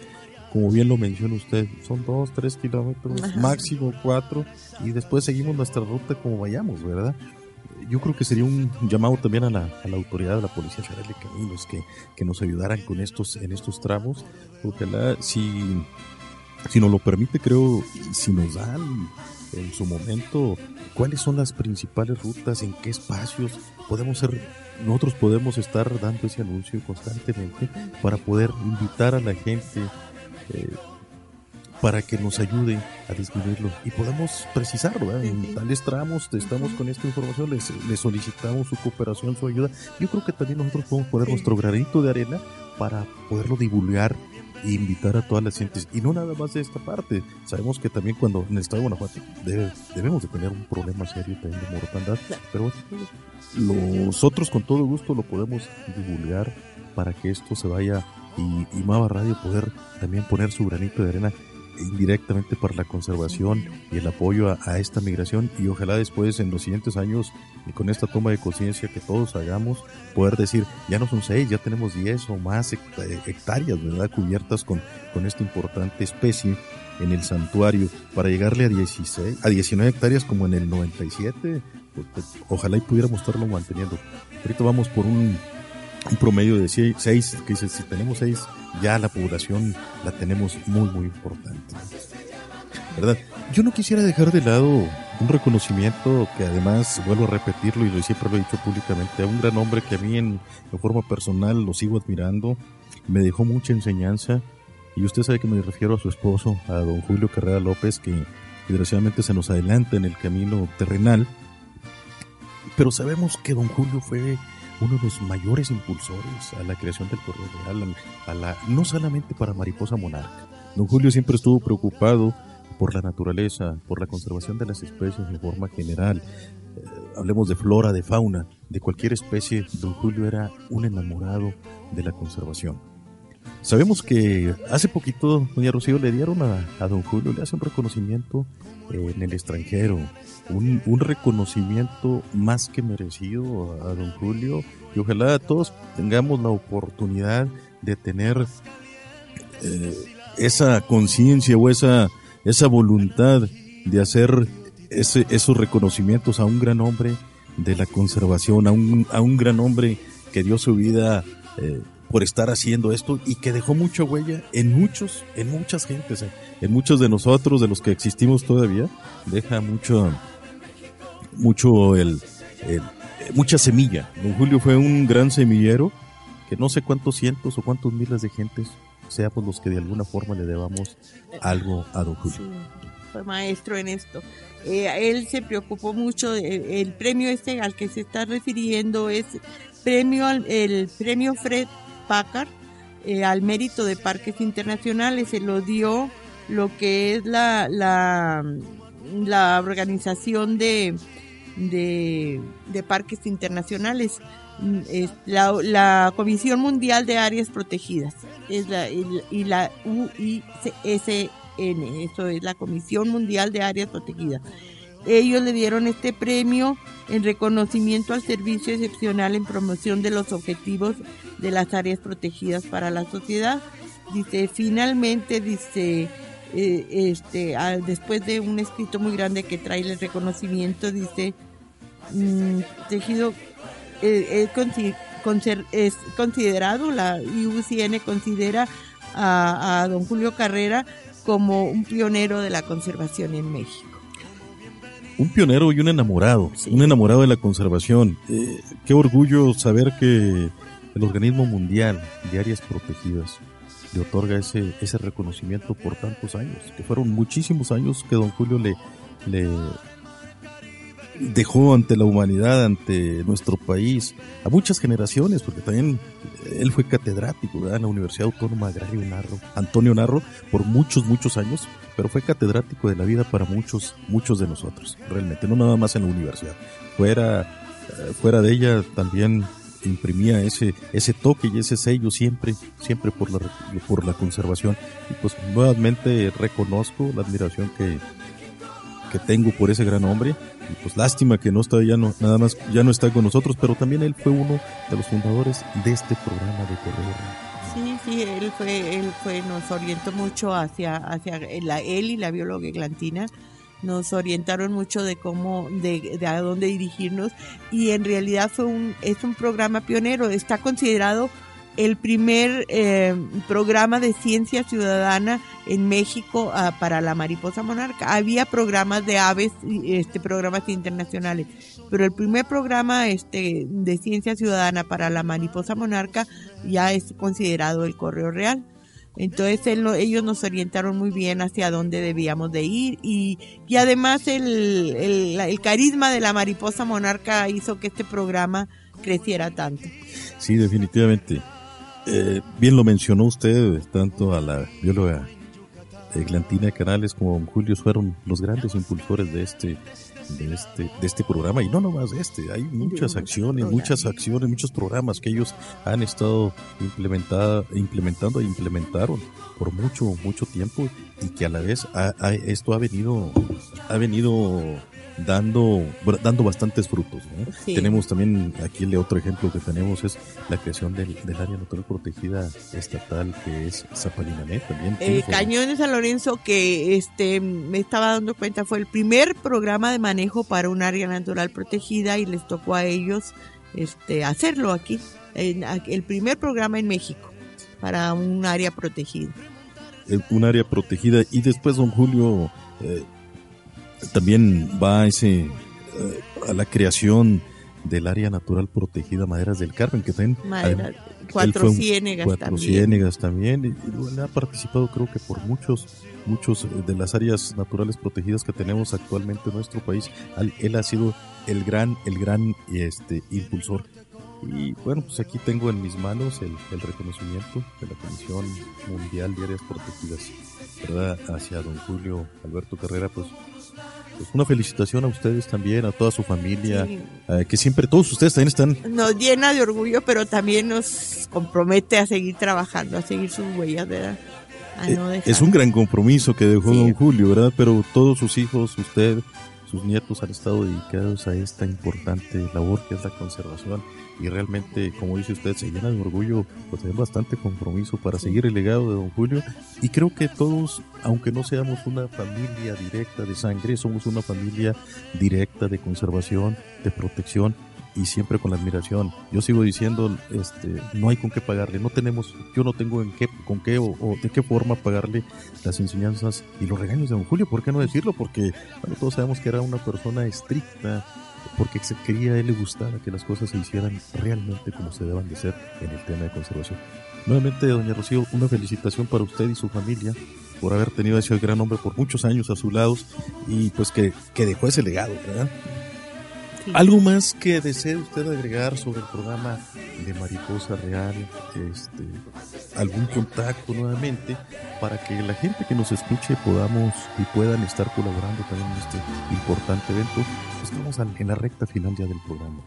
como bien lo menciona usted, son dos, tres kilómetros, máximo cuatro, y después seguimos nuestra ruta como vayamos, ¿verdad? Yo creo que sería un llamado también a la, a la autoridad de la Policía Federal de Caminos que, que nos ayudaran con estos, en estos tramos, porque la, si, si nos lo permite, creo, si nos dan en su momento cuáles son las principales rutas, en qué espacios podemos ser, nosotros podemos estar dando ese anuncio constantemente para poder invitar a la gente eh, para que nos ayude a disminuirlo y podemos precisarlo. En tales tramos estamos con esta información, les, solicitamos su cooperación, su ayuda. Yo creo que también nosotros podemos poner nuestro granito de arena para poderlo divulgar e invitar a todas las gentes. Y no nada más de esta parte. Sabemos que también cuando en el estado de Guanajuato debemos de tener un problema serio también de mortandad. Pero nosotros con todo gusto lo podemos divulgar para que esto se vaya y, y Mava Radio poder también poner su granito de arena indirectamente para la conservación y el apoyo a, esta migración. Y ojalá después en los siguientes años y con esta toma de conciencia que todos hagamos poder decir ya no son seis ya tenemos diez o más hectáreas verdad cubiertas con, con esta importante especie en el santuario. Para llegarle a 16 a 19 hectáreas como en el 97 pues, pues, ojalá y pudiéramos estarlo manteniendo. Ahorita vamos por un un promedio de seis, que dice, si tenemos seis, ya la población la tenemos muy, muy importante. ¿Verdad? Yo no quisiera dejar de lado un reconocimiento que además, vuelvo a repetirlo y siempre lo he dicho públicamente, a un gran hombre que a mí en, forma personal lo sigo admirando, me dejó mucha enseñanza y usted sabe que me refiero a su esposo, a don Julio Carrera López, que desgraciadamente se nos adelanta en el camino terrenal, pero sabemos que don Julio fue uno de los mayores impulsores a la creación del Correo Real, a la, no solamente para Mariposa Monarca. Don Julio siempre estuvo preocupado por la naturaleza, por la conservación de las especies de forma general. Eh, hablemos de flora, de fauna, de cualquier especie. Don Julio era un enamorado de la conservación. Sabemos que hace poquito, doña Rocío, le dieron a, don Julio, le hace un reconocimiento eh, en el extranjero, un, reconocimiento más que merecido a, don Julio. Y ojalá todos tengamos la oportunidad de tener eh, esa conciencia o esa esa voluntad de hacer ese, esos reconocimientos a un gran hombre de la conservación, a un, a un gran hombre que dio su vida eh, por estar haciendo esto y que dejó mucha huella en muchos, en muchas gentes, eh, en muchos de nosotros, de los que existimos todavía, deja mucho, mucho el, mucha semilla. Don Julio fue un gran semillero que no sé cuántos cientos o cuántos miles de gentes seamos los que de alguna forma le debamos algo a don Julio. fue maestro en esto. Eh, él se preocupó mucho, el premio este al que se está refiriendo es premio el premio Fred Packard eh, al mérito de parques internacionales, se lo dio lo que es la, la organización de, de, parques internacionales la, la, Comisión Mundial de Áreas Protegidas es la, y, la UISN, eso es la Comisión Mundial de Áreas Protegidas. Ellos le dieron este premio en reconocimiento al servicio excepcional en promoción de los objetivos de las áreas protegidas para la sociedad. Dice, finalmente, dice, eh, este, después de un escrito muy grande que trae el reconocimiento, dice, mm, tejido eh, es considerado, la IUCN considera a, don Julio Carrera como un pionero de la conservación en México. Un pionero y un enamorado, un enamorado de la conservación. Eh, qué orgullo saber que el organismo mundial de áreas protegidas le otorga ese, ese reconocimiento por tantos años, que fueron muchísimos años que don Julio le, le, dejó ante la humanidad, ante nuestro país, a muchas generaciones, porque también él fue catedrático en la Universidad Autónoma Agrario Narro, Antonio Narro, por muchos, muchos años, pero fue catedrático de la vida para muchos, muchos de nosotros, realmente, no nada más en la universidad. Fuera, eh, fuera de ella también imprimía ese, ese toque y ese sello siempre, siempre por la, por la conservación. Y pues nuevamente reconozco la admiración que, que tengo por ese gran hombre. Y pues lástima que no está ya no, nada más ya no está con nosotros, pero también él fue uno de los fundadores de este programa de correo. Sí, sí, él fue, él fue, nos orientó mucho hacia, hacia la, él y la bióloga Eglantina nos orientaron mucho de cómo, de, a dónde dirigirnos y en realidad es un programa pionero, está considerado el primer eh, programa de ciencia ciudadana en México ah, para la mariposa monarca. Había programas de aves, este, programas internacionales, pero el primer programa este, de ciencia ciudadana para la mariposa monarca ya es considerado el correo real. Entonces ellos nos orientaron muy bien hacia dónde debíamos de ir y, y además el, el, el carisma de la mariposa monarca hizo que este programa creciera tanto. Sí, definitivamente. Eh, bien lo mencionó usted, tanto a la bióloga Eglantina Canales como a Julio fueron los grandes impulsores de este, de este, de este programa y no nomás de este, hay muchas acciones, muchas acciones, muchos programas que ellos han estado implementando e implementaron por mucho, mucho tiempo y que a la vez esto ha venido, ha venido dando, dando bastantes frutos. Tenemos también, aquí el otro ejemplo que tenemos es la creación del, área natural protegida estatal que es Zapalinanet también. El Cañón de San Lorenzo que este me estaba dando cuenta fue el primer programa de manejo para un área natural protegida y les tocó a ellos este hacerlo aquí, el primer programa en México para un área protegida. Un área protegida y después don Julio eh, también va ese eh, a la creación del área natural protegida Maderas del Carmen, que también cuatro ciénegas cuatro también. ciénegas también, y, ha participado creo que por muchos muchos de las áreas naturales protegidas que tenemos actualmente en nuestro país, él ha sido el gran el gran este impulsor. Y bueno, pues aquí tengo en mis manos el, el reconocimiento de la Comisión Mundial de Áreas Protegidas, ¿verdad? Hacia don Julio Alberto Carrera, pues pues una felicitación a ustedes también, a toda su familia, eh, que siempre todos ustedes también están... Nos llena de orgullo, pero también nos compromete a seguir trabajando, a seguir sus huellas, ¿verdad? Eh, es un gran compromiso que dejó don Julio, ¿verdad? Pero todos sus hijos, usted, sus nietos han estado dedicados a esta importante labor que es la conservación y realmente, como dice usted, se llena de orgullo, pues hay bastante compromiso para seguir el legado de don Julio y creo que todos, aunque no seamos una familia directa de sangre, somos una familia directa de conservación, de protección y siempre con la admiración. Yo sigo diciendo, este, no hay con qué pagarle, no tenemos, yo no tengo en qué, con qué o, de qué forma pagarle las enseñanzas y los regaños de don Julio, ¿por qué no decirlo? Porque bueno, todos sabemos que era una persona estricta, porque se quería, a él le gustaba que las cosas se hicieran realmente como se deben de ser en el tema de conservación. Nuevamente, doña Rocío, una felicitación para usted y su familia por haber tenido a ese gran hombre por muchos años a su lado y pues que, que dejó ese legado, ¿verdad? ¿Algo más que desee usted agregar sobre el programa de Mariposa Real? Este, ¿Algún contacto nuevamente para que la gente que nos escuche podamos y puedan estar colaborando también en este importante evento? Estamos en la recta final ya del programa.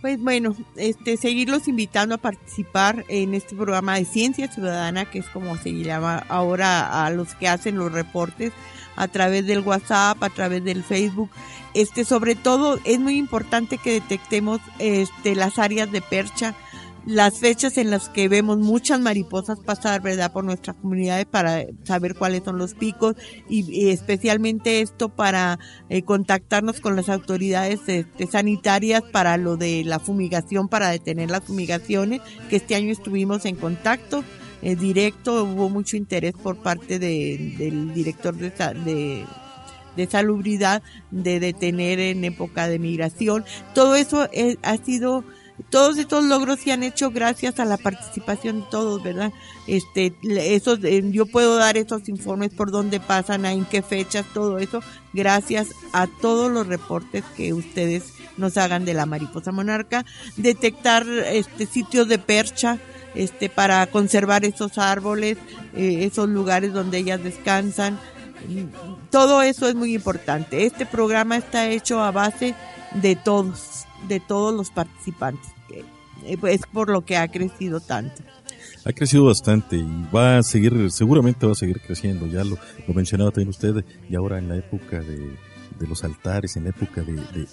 Pues bueno, este, seguirlos invitando a participar en este programa de Ciencia Ciudadana, que es como se llama ahora a los que hacen los reportes a través del WhatsApp, a través del Facebook este, sobre todo es muy importante que detectemos este, las áreas de percha, las fechas en las que vemos muchas mariposas pasar, ¿verdad?, por nuestra comunidad para saber cuáles son los picos y, especialmente esto para eh, contactarnos con las autoridades este, sanitarias para lo de la fumigación, para detener las fumigaciones, que este año estuvimos en contacto. Eh, directo, hubo mucho interés por parte de, del director de, de de salubridad, de detener en época de migración. Todo eso ha sido todos estos logros se han hecho gracias a la participación de todos, ¿verdad? Este, esos, yo puedo dar esos informes por dónde pasan, en qué fechas, todo eso, gracias a todos los reportes que ustedes nos hagan de la mariposa monarca, detectar este sitios de percha, este, para conservar esos árboles, eh, esos lugares donde ellas descansan, todo eso es muy importante. Este programa está hecho a base de todos, de todos los participantes. Eh, es por lo que ha crecido tanto. Ha crecido bastante y va a seguir, seguramente va a seguir creciendo. Ya lo, mencionaba también usted, y ahora en la época de, los altares, en la época de,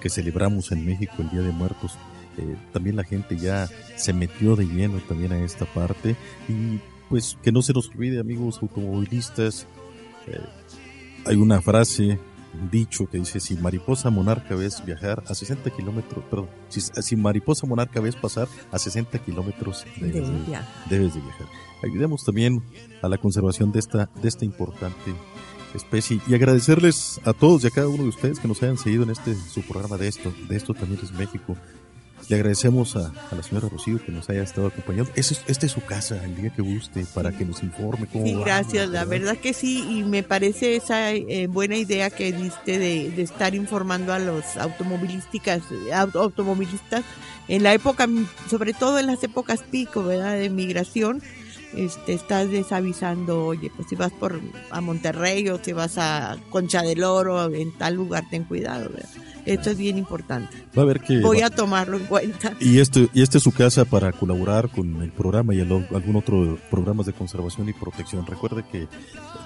que celebramos en México el Día de Muertos, eh, también la gente ya se metió de lleno también a esta parte y pues que no se nos olvide amigos automovilistas, eh, hay una frase, un dicho que dice, si mariposa monarca ves viajar a 60 kilómetros, perdón, si, mariposa monarca ves pasar a 60 kilómetros debes, de, viajar. Ayudemos también a la conservación de esta, de esta importante especie y agradecerles a todos y a cada uno de ustedes que nos hayan seguido en este su programa de esto, de esto también es México. Le agradecemos a, la señora Rocío que nos haya estado acompañando. Esta es, este es su casa, el día que guste, para que nos informe cómo Sí, gracias, la verdad que sí, y me parece esa eh, buena idea que diste de, estar informando a los automovilísticas, automovilistas en la época, sobre todo en las épocas pico, ¿verdad?, de migración, este, estás desavisando, oye, pues si vas por a Monterrey o si vas a Concha del Oro, en tal lugar, ten cuidado, ¿verdad? Esto es bien importante. Va a ver que voy a tomarlo en cuenta. Y este y este es su casa para colaborar con el programa y algún otro programas de conservación y protección. Recuerde que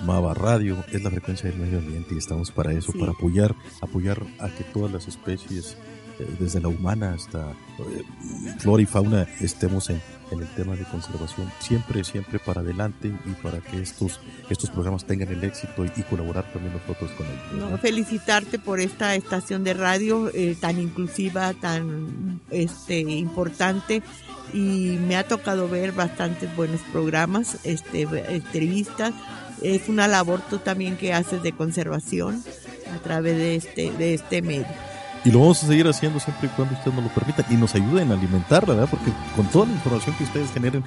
Mava Radio es la frecuencia del medio ambiente y estamos para eso, para apoyar apoyar a que todas las especies eh, desde la humana hasta eh, flora y fauna estemos en, en, el tema de conservación siempre siempre para adelante y para que estos estos programas tengan el éxito y, colaborar también nosotros con ellos. No, felicitarte por esta estación de radio eh, tan inclusiva tan este importante y me ha tocado ver bastantes buenos programas este entrevistas es una labor tú también que haces de conservación a través de este, de este medio. Y lo vamos a seguir haciendo siempre y cuando usted nos lo permita y nos ayuden a alimentarla, ¿verdad? Porque con toda la información que ustedes generen,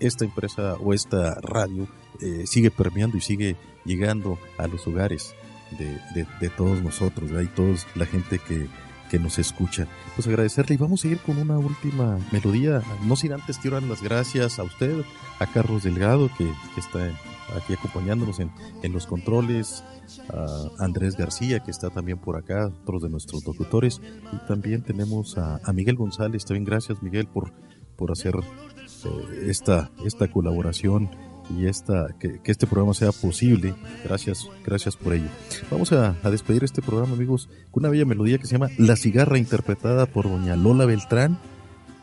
esta empresa o esta radio eh, sigue permeando y sigue llegando a los hogares de, todos nosotros, ¿verdad? Y toda la gente que, que nos escucha. Pues agradecerle y vamos a ir con una última melodía. No sin antes quiero dar las gracias a usted, a Carlos Delgado, que, está aquí acompañándonos en, en los controles, a Andrés García, que está también por acá, otros de nuestros locutores, y también tenemos a, a Miguel González. También gracias, Miguel, por, por hacer eh, esta, esta colaboración y esta, que, este programa sea posible. Gracias, gracias por ello. Vamos a, despedir este programa, amigos, con una bella melodía que se llama La cigarra, interpretada por doña Lola Beltrán.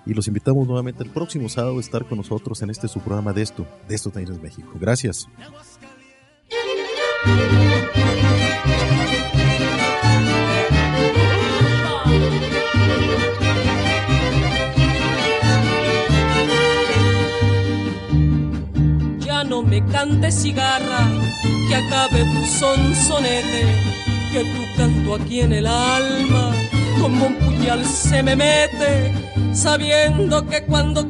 Y los invitamos nuevamente el próximo sábado a estar con nosotros en este su programa de esto, de esto también México. Gracias. Me cante cigarra, que acabe tu sonsonete, que tu canto aquí en el alma como un puñal se me mete, sabiendo que cuando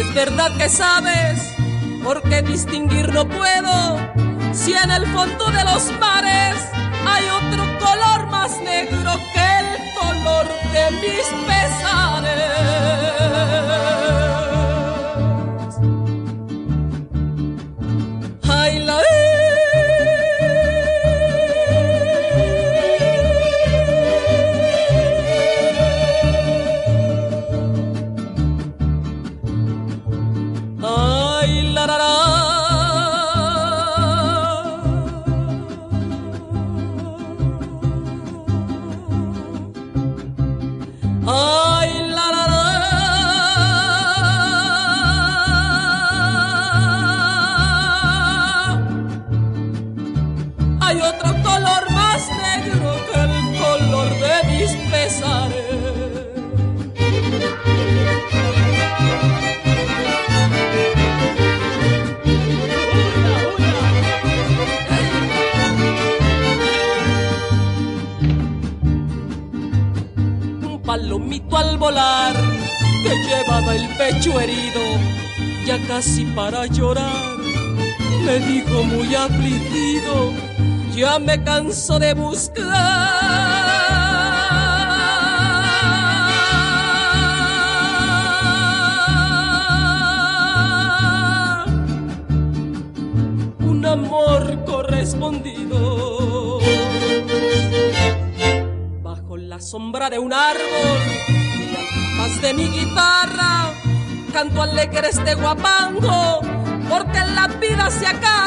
es verdad que sabes, porque distinguir no puedo si en el fondo de los mares hay otro color más negro que el color de mis pesares. Me canso de buscar. un amor correspondido bajo la sombra de un árbol más de mi guitarra canto alegre este guapango, porque la vida se acaba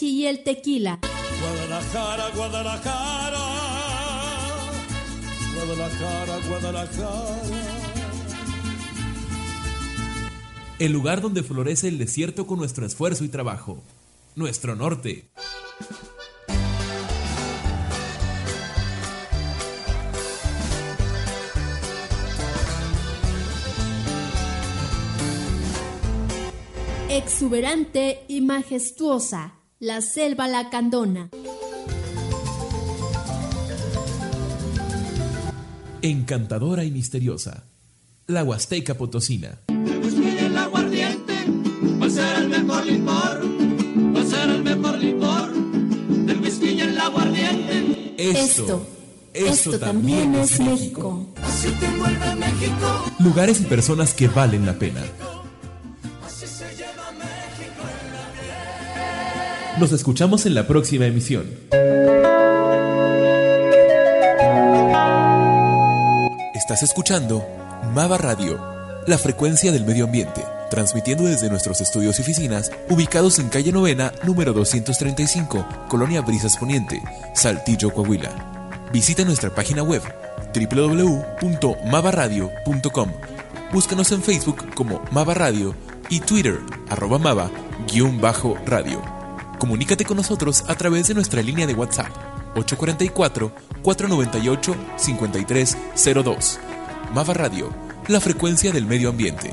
y el tequila. Guadalajara, Guadalajara, Guadalajara, Guadalajara. El lugar donde florece el desierto con nuestro esfuerzo y trabajo. Nuestro norte. Exuberante y majestuosa, la selva lacandona. Encantadora y misteriosa, la Huasteca Potosina. Y el aguardiente va a ser el mejor licor, va a ser el mejor licor. El whisky y el aguardiente. Esto, esto también es México. Así te vuelve México. Lugares y personas que valen la pena. Nos escuchamos en la próxima emisión. Estás escuchando Mava Radio, la frecuencia del medio ambiente, transmitiendo desde nuestros estudios y oficinas ubicados en calle Novena, número 235, Colonia Brisas Poniente, Saltillo, Coahuila. Visita nuestra página web www.mavaradio.com. Búscanos en Facebook como Mava Radio y Twitter arroba Mava-radio. Comunícate con nosotros a través de nuestra línea de WhatsApp 844-498-5302. Mava Radio, la frecuencia del medio ambiente.